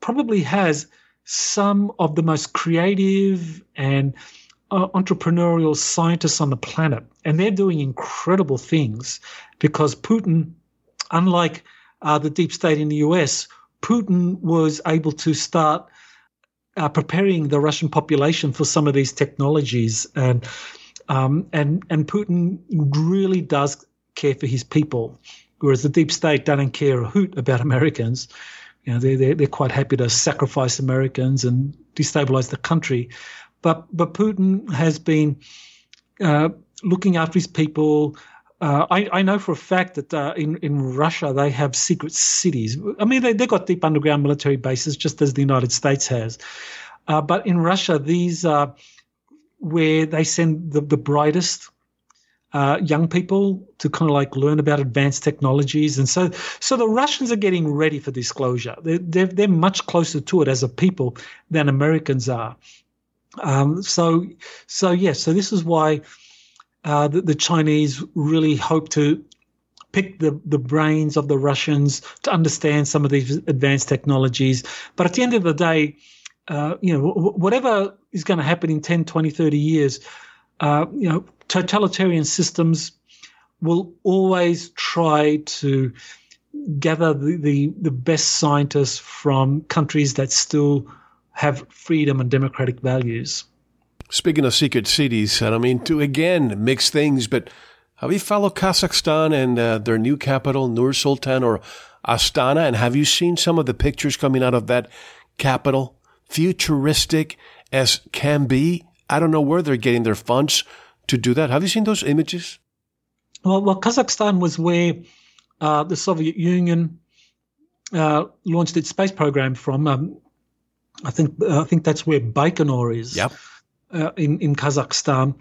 probably has some of the most creative and uh, entrepreneurial scientists on the planet, and they're doing incredible things because Putin, unlike uh, the deep state in the US, Putin was able to start uh, preparing the Russian population for some of these technologies, and um, and and Putin really does care for his people, whereas the deep state doesn't care a hoot about Americans. You know, they they're, they're quite happy to sacrifice Americans and destabilize the country, but but Putin has been uh, looking after his people. Uh, I, I, know for a fact that uh, in in Russia they have secret cities. I mean, they they got deep underground military bases, just as the United States has. Uh, but in Russia, these are where they send the the brightest uh, young people to kind of like learn about advanced technologies, and so so the Russians are getting ready for disclosure. They're they're, they're much closer to it as a people than Americans are. Um, so so yes, yeah, so this is why uh, the, the, Chinese really hope to pick the, the brains of the Russians to understand some of these advanced technologies. But at the end of the day, uh, you know, w- whatever is going to happen in 10, 20, 30 years, uh, you know, totalitarian systems will always try to gather the, the, the best scientists from countries that still have freedom and democratic values. Speaking of secret cities, and I mean to again mix things, but have you followed Kazakhstan and uh, their new capital, Nur Sultan or Astana? And have you seen some of the pictures coming out of that capital? Futuristic as can be. I don't know where they're getting their funds to do that. Have you seen those images? Well, well Kazakhstan was where uh, the Soviet Union uh, launched its space program from. Um, I think I think that's where Baikonur is. Yep uh, in in Kazakhstan.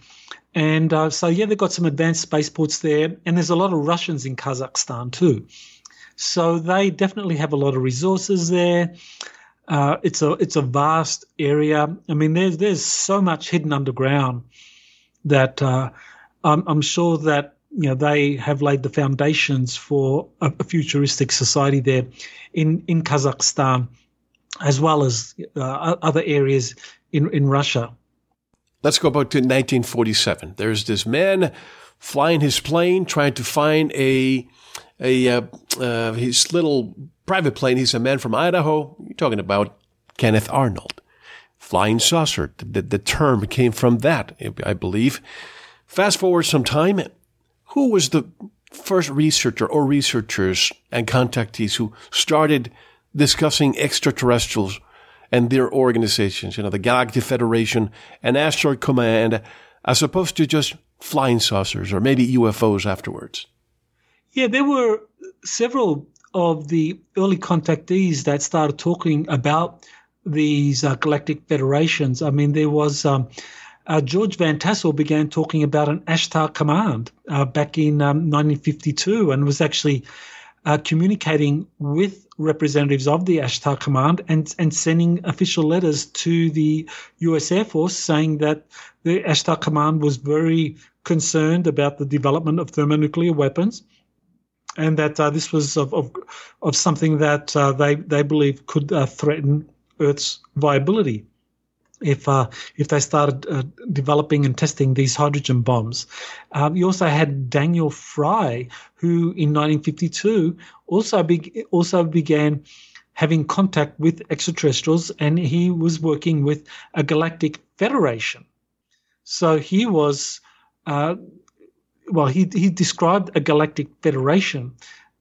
And uh, so, yeah, they've got some advanced spaceports there, and there's a lot of Russians in Kazakhstan too. So they definitely have a lot of resources there. Uh, it's a it's a vast area. I mean, there's there's so much hidden underground that uh, I'm, I'm, sure that you know they have laid the foundations for a, a futuristic society there in in Kazakhstan, as well as uh, other areas in in Russia. Let's go back to 1947. There's this man flying his plane, trying to find a a uh, uh, his little private plane. He's a man from Idaho. You're talking about Kenneth Arnold. Flying saucer. The, the term came from that, I believe. Fast forward some time. Who was the first researcher or researchers and contactees who started discussing extraterrestrials and their organizations, you know, the Galactic Federation and Ashtar Command, as opposed to just flying saucers or maybe UFOs afterwards? Yeah, there were several of the early contactees that started talking about these uh, galactic federations. I mean, there was um, uh, George Van Tassel began talking about an Ashtar command uh, back in um, 1952 and was actually uh, communicating with representatives of the Ashtar Command and, and sending official letters to the US Air Force saying that the Ashtar Command was very concerned about the development of thermonuclear weapons and that uh, this was of, of, of something that uh, they, they believe could uh, threaten Earth's viability if uh, if they started uh, developing and testing these hydrogen bombs. Um, you also had Daniel Fry, who in 1952 also be- also began having contact with extraterrestrials, and he was working with a galactic federation. So he was, uh, well, he he described a galactic federation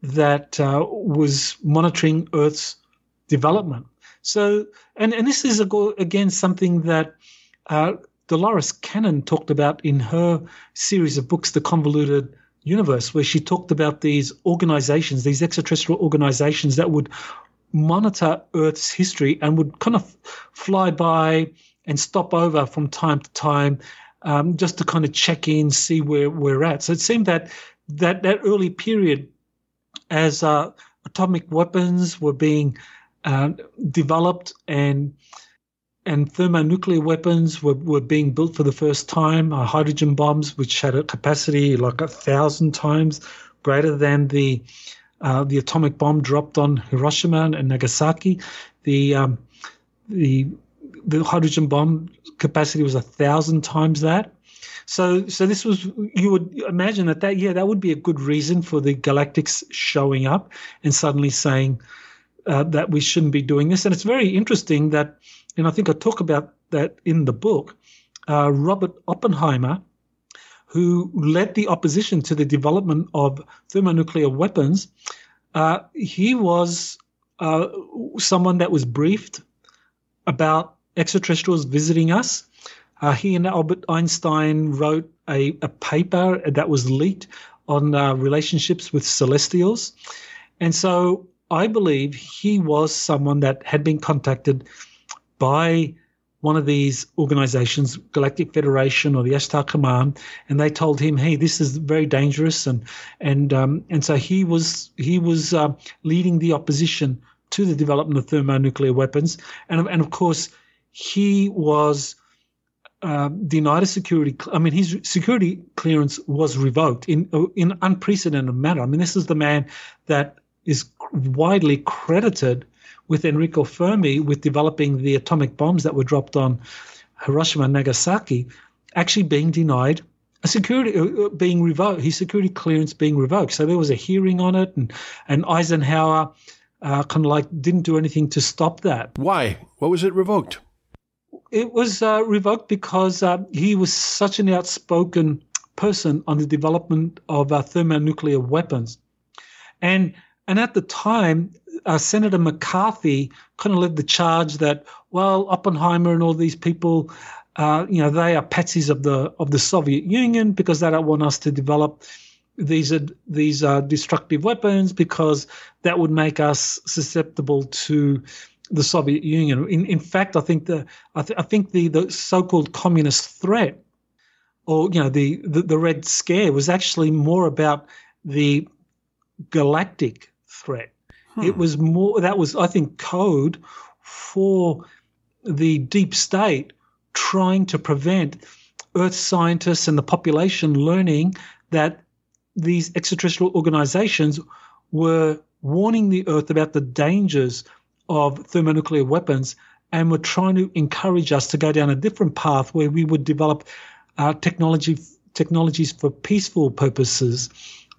that uh, was monitoring Earth's development. So, and, and this is again something that uh, Dolores Cannon talked about in her series of books, The Convoluted Universe, where she talked about these organizations, these extraterrestrial organizations that would monitor Earth's history and would kind of fly by and stop over from time to time um, just to kind of check in, see where we're at. So it seemed that that, that early period, as uh, atomic weapons were being uh, developed and and thermonuclear weapons were, were being built for the first time. Uh, hydrogen bombs, which had a capacity like a thousand times greater than the uh, the atomic bomb dropped on Hiroshima and Nagasaki. The um, the the hydrogen bomb capacity was a thousand times that. So, so this was you would imagine that that yeah that would be a good reason for the Galactics showing up and suddenly saying uh, that we shouldn't be doing this. And it's very interesting that, and I think I talk about that in the book. Uh, Robert Oppenheimer, who led the opposition to the development of thermonuclear weapons, uh, he was uh, someone that was briefed about extraterrestrials visiting us. Uh, he and Albert Einstein wrote a, a paper that was leaked on uh, relationships with celestials. And so I believe he was someone that had been contacted by one of these organizations, Galactic Federation or the Ashtar Command, and they told him, "Hey, this is very dangerous," and and um, and so he was he was uh, leading the opposition to the development of thermonuclear weapons, and and of course he was uh, denied a security. I mean, his security clearance was revoked in in unprecedented manner. I mean, this is the man that is widely credited with Enrico Fermi with developing the atomic bombs that were dropped on Hiroshima and Nagasaki, actually being denied a security uh, uh, being revoked, his security clearance being revoked. So there was a hearing on it, and and Eisenhower uh, kind of like didn't do anything to stop that. Why? What was it revoked? It was uh, revoked because uh, he was such an outspoken person on the development of uh, thermonuclear weapons, and and at the time, uh, Senator McCarthy kind of led the charge that, well, Oppenheimer and all these people, uh, you know, they are patsies of the of the Soviet Union because they don't want us to develop these are these are destructive weapons because that would make us susceptible to the Soviet Union. In in fact, I think the I, th- I think the the so-called communist threat, or you know the, the the Red Scare, was actually more about the galactic threat. Hmm. It was more that was I think code for the deep state trying to prevent Earth scientists and the population learning that these extraterrestrial organizations were warning the Earth about the dangers of thermonuclear weapons and were trying to encourage us to go down a different path where we would develop uh, technology technologies for peaceful purposes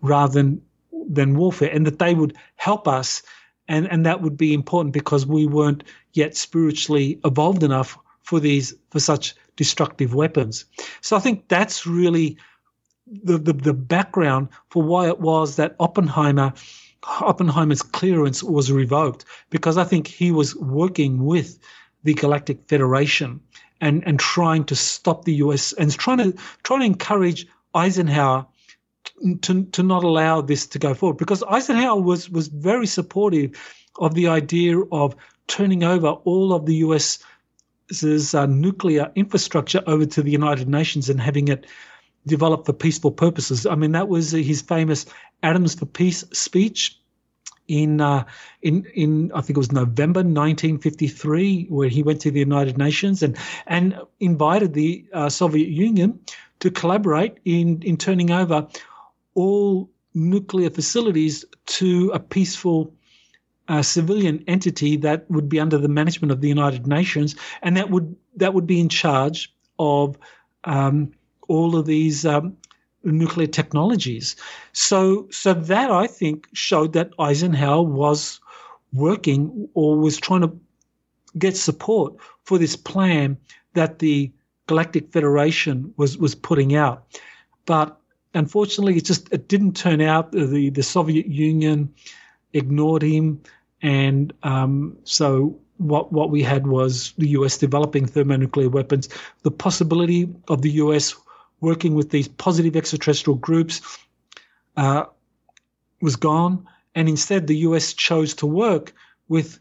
rather than than warfare, and that they would help us, and and that would be important because we weren't yet spiritually evolved enough for these for such destructive weapons. So I think that's really the, the, the background for why it was that Oppenheimer Oppenheimer's clearance was revoked because I think he was working with the Galactic Federation and, and trying to stop the US and trying to trying to encourage Eisenhower to to not allow this to go forward because Eisenhower was was very supportive of the idea of turning over all of the US's uh, nuclear infrastructure over to the United Nations and having it developed for peaceful purposes. I mean, that was his famous Atoms for Peace speech in uh, in in I think it was November 1953, where he went to the United Nations and and invited the uh, Soviet Union to collaborate in in turning over all nuclear facilities to a peaceful uh, civilian entity that would be under the management of the United Nations, and that would that would be in charge of um, all of these um, nuclear technologies. So, so that I think showed that Eisenhower was working or was trying to get support for this plan that the Galactic Federation was was putting out, but unfortunately, it just it didn't turn out. The the Soviet Union ignored him, and um, so what what we had was the U.S. developing thermonuclear weapons. The possibility of the U.S. working with these positive extraterrestrial groups uh, was gone, and instead the U.S. chose to work with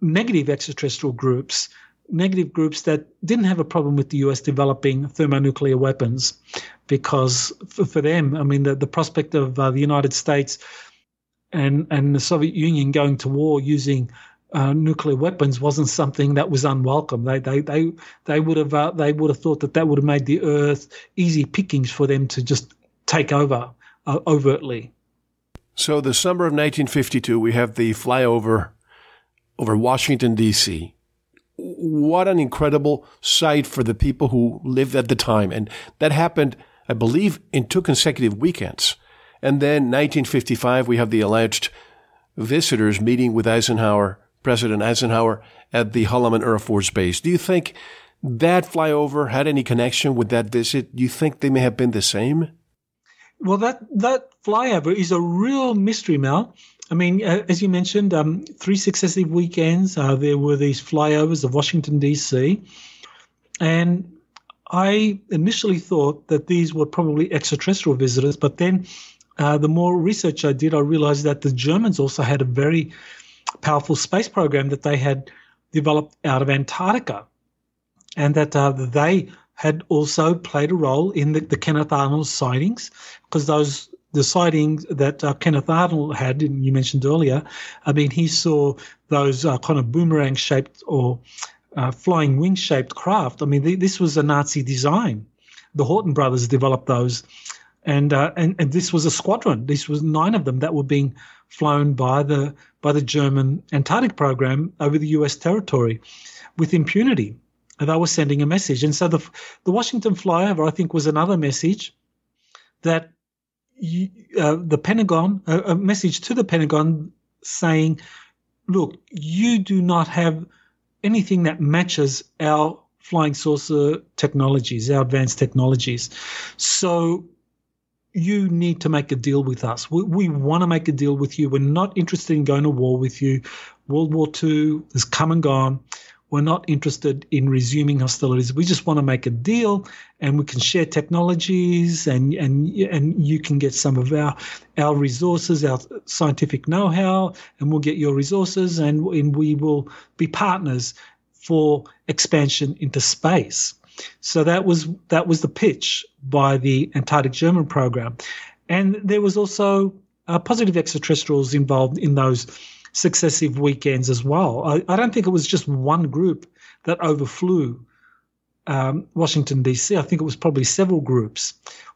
negative extraterrestrial groups negative groups that didn't have a problem with the US developing thermonuclear weapons because for, for them, I mean, the, the prospect of uh, the United States and, and the Soviet Union going to war using uh, nuclear weapons wasn't something that was unwelcome. They they they they would have uh, they would have thought that that would have made the Earth easy pickings for them to just take over uh, overtly. So the summer of 1952, we have the flyover over Washington D.C. What an incredible sight for the people who lived at the time, and that happened, I believe, in two consecutive weekends. And then 1955, we have the alleged visitors meeting with Eisenhower President Eisenhower at the Holloman Air Force Base. Do you think that flyover had any connection with that visit? Do you think they may have been the same? Well, that that flyover is a real mystery, Mel. I mean, uh, as you mentioned, um, three successive weekends uh, there were these flyovers of Washington D.C. and I initially thought that these were probably extraterrestrial visitors, but then uh, the more research I did, I realized that the Germans also had a very powerful space program that they had developed out of Antarctica, and that uh, they had also played a role in the, the Kenneth Arnold sightings because those the sightings that uh, Kenneth Arnold had, and you mentioned earlier, I mean, he saw those uh, kind of boomerang shaped or uh, flying wing shaped craft. I mean, th- this was a Nazi design. The Horten brothers developed those. And, uh, and and this was a squadron. This was nine of them that were being flown by the by the German Antarctic program over the U.S. territory with impunity. And they were sending a message. And so the the Washington flyover, I think, was another message that uh, the Pentagon, a, a message to the Pentagon saying, look, you do not have anything that matches our flying saucer technologies, our advanced technologies. So you need to make a deal with us. We, we want to make a deal with you. We're not interested in going to war with you. World War II has come and gone. We're not interested in resuming hostilities. We just want to make a deal, and we can share technologies, and and and you can get some of our our resources, our scientific know-how, and we'll get your resources, and, and we will be partners for expansion into space. So that was that was the pitch by the Antarctic German program, and there was also uh, positive extraterrestrials involved in those successive weekends as well. I, I, don't think it was just one group that overflew um, Washington D.C. I think it was probably several groups,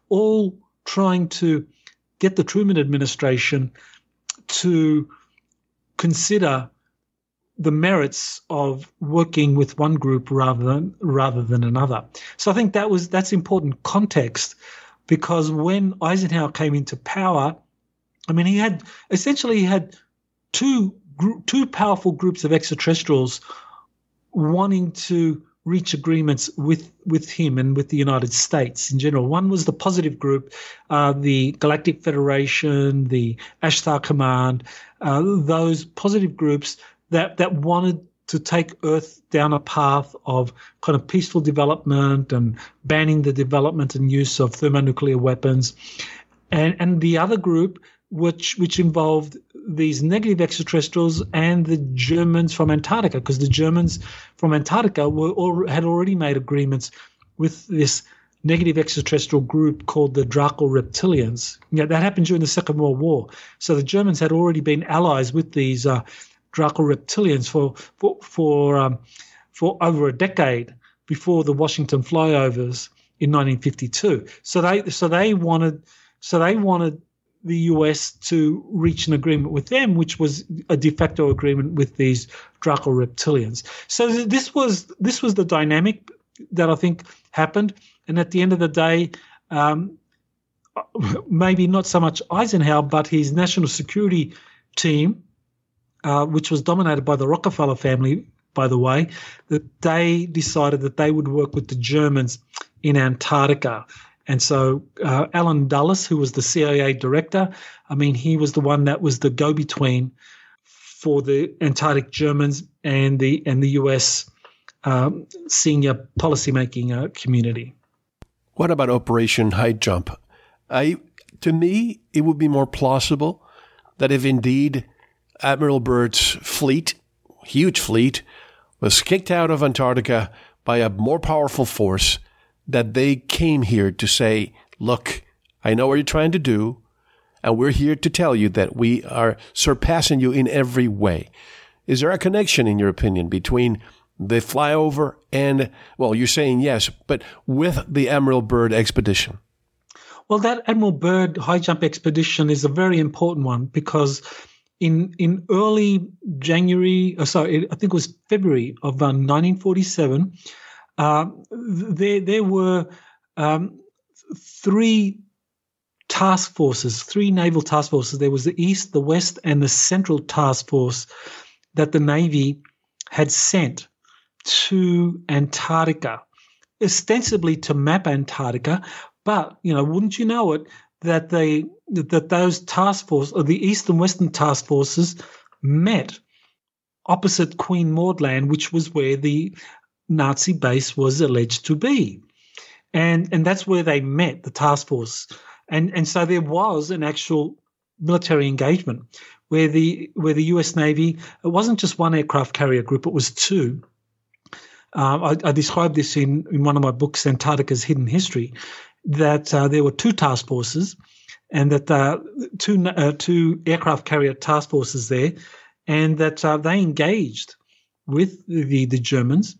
all trying to get the Truman administration to consider the merits of working with one group rather than rather than another. So I think that was that's important context because when Eisenhower came into power, I mean he had essentially he had two two powerful groups of extraterrestrials wanting to reach agreements with with him and with the United States in general. One was the positive group, uh, the Galactic Federation, the Ashtar Command, uh, those positive groups that that wanted to take Earth down a path of kind of peaceful development and banning the development and use of thermonuclear weapons, and and the other group which which involved these negative extraterrestrials and the Germans from Antarctica, because the Germans from Antarctica were or, had already made agreements with this negative extraterrestrial group called the Draco Reptilians. That happened during the Second World War. So the Germans had already been allies with these uh, Draco reptilians for for for um, for over a decade before the Washington flyovers in 1952. So they so they wanted so they wanted the US to reach an agreement with them, which was a de facto agreement with these Draco reptilians. So this was this was the dynamic that I think happened, and at the end of the day. Um, maybe not so much Eisenhower, but his national security team uh, which was dominated by the Rockefeller family, by the way, that they decided that they would work with the Germans in Antarctica. And so uh, Allen Dulles, who was the CIA director, I mean, he was the one that was the go-between for the Antarctic Germans and the and the U.S. Um, senior policymaking uh, community. What about Operation High Jump? I, to me, it would be more plausible that if indeed Admiral Byrd's fleet, huge fleet, was kicked out of Antarctica by a more powerful force that they came here to say, look, I know what you're trying to do, and we're here to tell you that we are surpassing you in every way. Is there a connection, in your opinion, between the flyover and, well, you're saying yes, but with the Admiral Byrd expedition? Well, that Admiral Byrd high jump expedition is a very important one because in in early January, oh, sorry, I think it was February of uh, 1947, uh, there there were um, three task forces, three naval task forces. There was the East, the West, and the Central Task Force that the Navy had sent to Antarctica, ostensibly to map Antarctica. But you know, wouldn't you know it that they that those task forces, or the East and Western task forces, met opposite Queen Maud Land, which was where the Nazi base was alleged to be, and and that's where they met the task force, and and so there was an actual military engagement where the where the U.S. Navy it wasn't just one aircraft carrier group; it was two. Um, I, I described this in, in one of my books, Antarctica's Hidden History, that uh, there were two task forces, and that uh, two uh, two aircraft carrier task forces there, and that uh, they engaged with the the Germans,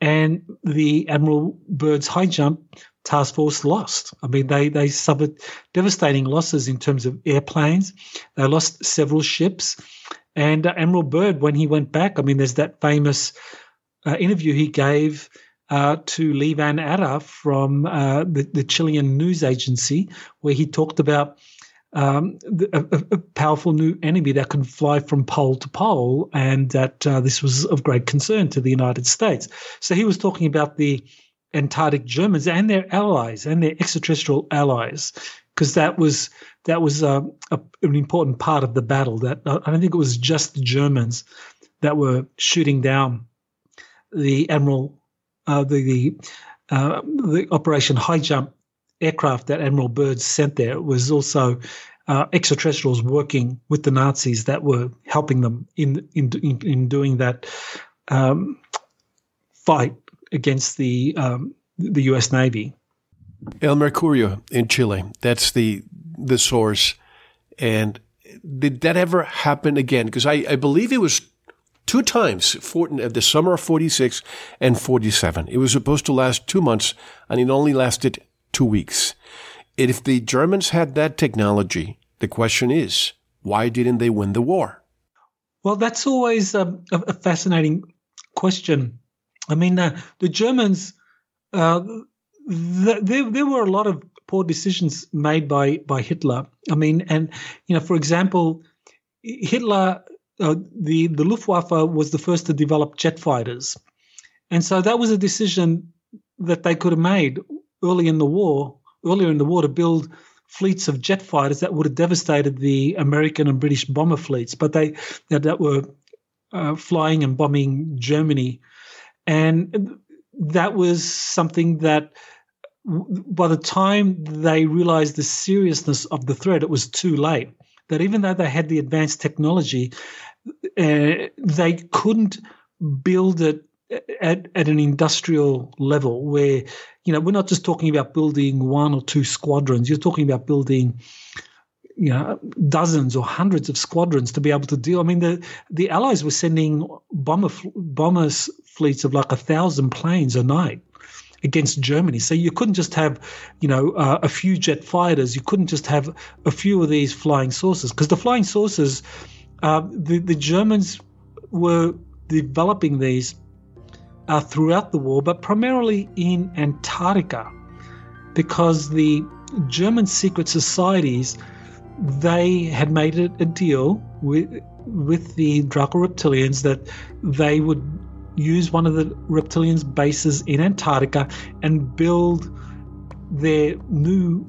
and the Admiral Byrd's high jump task force lost. I mean, they they suffered devastating losses in terms of airplanes. They lost several ships, and uh, Admiral Byrd, when he went back, I mean, there's that famous uh, interview he gave uh, to Lee Van Atta from uh, the, the, Chilean news agency, where he talked about um, a, a, powerful new enemy that can fly from pole to pole, and that uh, this was of great concern to the United States. So he was talking about the Antarctic Germans and their allies and their extraterrestrial allies, because that was that was uh, a, an important part of the battle. That uh, I don't think it was just the Germans that were shooting down the Admiral uh, the the, uh, the Operation High Jump aircraft that Admiral Byrd sent there was also uh, extraterrestrials working with the Nazis that were helping them in in in, in doing that um, fight against the um, the U.S. Navy. El Mercurio in Chile. That's the the source. And did that ever happen again? Because I, I believe it was two times for, the summer of 46 and 47. It was supposed to last two months and it only lasted two weeks. If the Germans had that technology, the question is, why didn't they win the war? Well, that's always a, a fascinating question. I mean, uh, the Germans, uh, th- there, there were a lot of poor decisions made by, by Hitler. I mean, and, you know, for example, Hitler uh, the the Luftwaffe was the first to develop jet fighters, and so that was a decision that they could have made early in the war, earlier in the war, to build fleets of jet fighters that would have devastated the American and British bomber fleets, but they that, that were uh, flying and bombing Germany, and that was something that by the time they realized the seriousness of the threat, it was too late. That even though they had the advanced technology, uh, they couldn't build it at, at an industrial level where, you know, we're not just talking about building one or two squadrons. You're talking about building, you know, dozens or hundreds of squadrons to be able to deal. I mean, the the Allies were sending bomber bombers fleets of like a thousand planes a night against Germany. So you couldn't just have, you know, uh, a few jet fighters. You couldn't just have a few of these flying saucers because the flying saucers uh, the, the Germans were developing these uh, throughout the war, but primarily in Antarctica, because the German secret societies they had made a, deal with with the Draco reptilians that they would use one of the reptilians' bases in Antarctica and build their new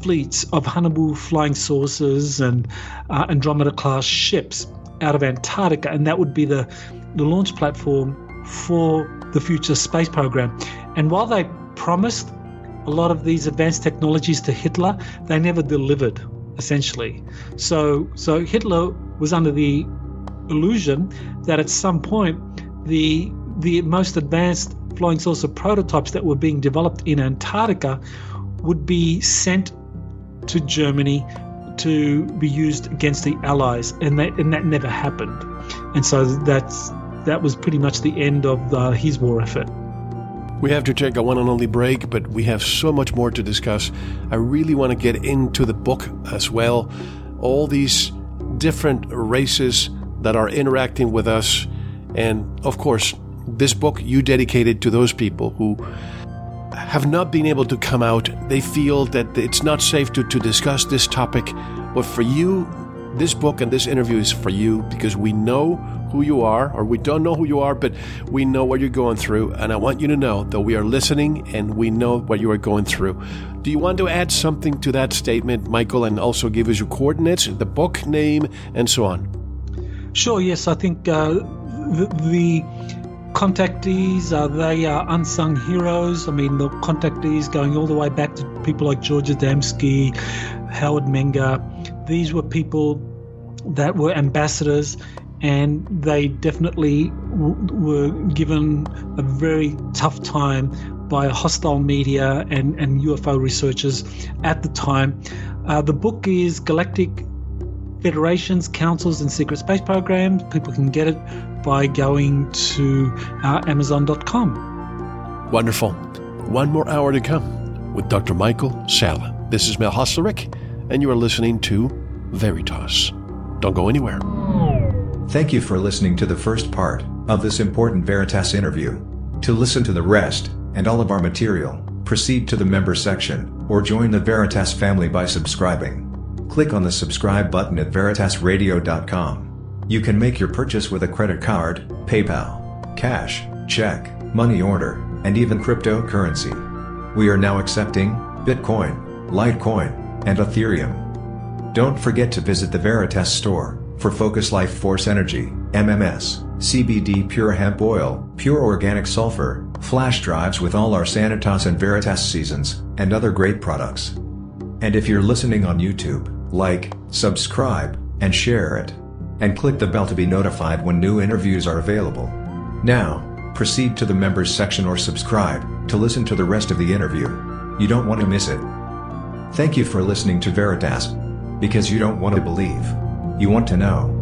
fleets of Haunebu flying saucers and uh, Andromeda class ships out of Antarctica, and that would be the, the launch platform for the future space program. And while they promised a lot of these advanced technologies to Hitler, they never delivered, essentially. So, so Hitler was under the illusion that at some point the the most advanced flying saucer prototypes that were being developed in Antarctica would be sent to Germany to be used against the Allies, and that and that never happened. and so that's that was pretty much the end of uh, his war effort. We have to take a one and only break, but we have so much more to discuss. I really want to get into the book as well. All these different races that are interacting with us. And of course, this book you dedicated to those people who have not been able to come out. They feel that it's not safe to, to discuss this topic. But for you, this book and this interview is for you because we know who you are, or we don't know who you are, but we know what you're going through. And I want you to know that we are listening and we know what you are going through. Do you want to add something to that statement, Michael, and also give us your coordinates, the book name, and so on? Sure, yes. I think uh, the, the contactees uh, they are unsung heroes. I mean, the contactees going all the way back to people like George Adamski, Howard Menger. These were people that were ambassadors, and they definitely w- were given a very tough time by hostile media and, and UFO researchers at the time. Uh, the book is Galactic Federations, Councils, and Secret Space Programs. People can get it by going to uh, Amazon.com. Wonderful. One more hour to come with Dr. Michael Salla. This is Mel Hoslerich, and you are listening to Veritas. Don't go anywhere. Thank you for listening to the first part of this important Veritas interview. To listen to the rest and all of our material, proceed to the member section or join the Veritas family by subscribing. Click on the subscribe button at veritasradio.com. You can make your purchase with a credit card, PayPal, cash, check, money order, and even cryptocurrency. We are now accepting Bitcoin, Litecoin, and Ethereum. Don't forget to visit the Veritas store for Focus Life Force Energy, MMS, CBD Pure Hemp Oil, Pure Organic Sulfur, flash drives with all our Sanitas and Veritas seasons, and other great products. And if you're listening on YouTube, like, subscribe, and share it. And click the bell to be notified when new interviews are available. Now, proceed to the members section or subscribe to listen to the rest of the interview. You don't want to miss it. Thank you for listening to Veritas. Because you don't want to believe. You want to know.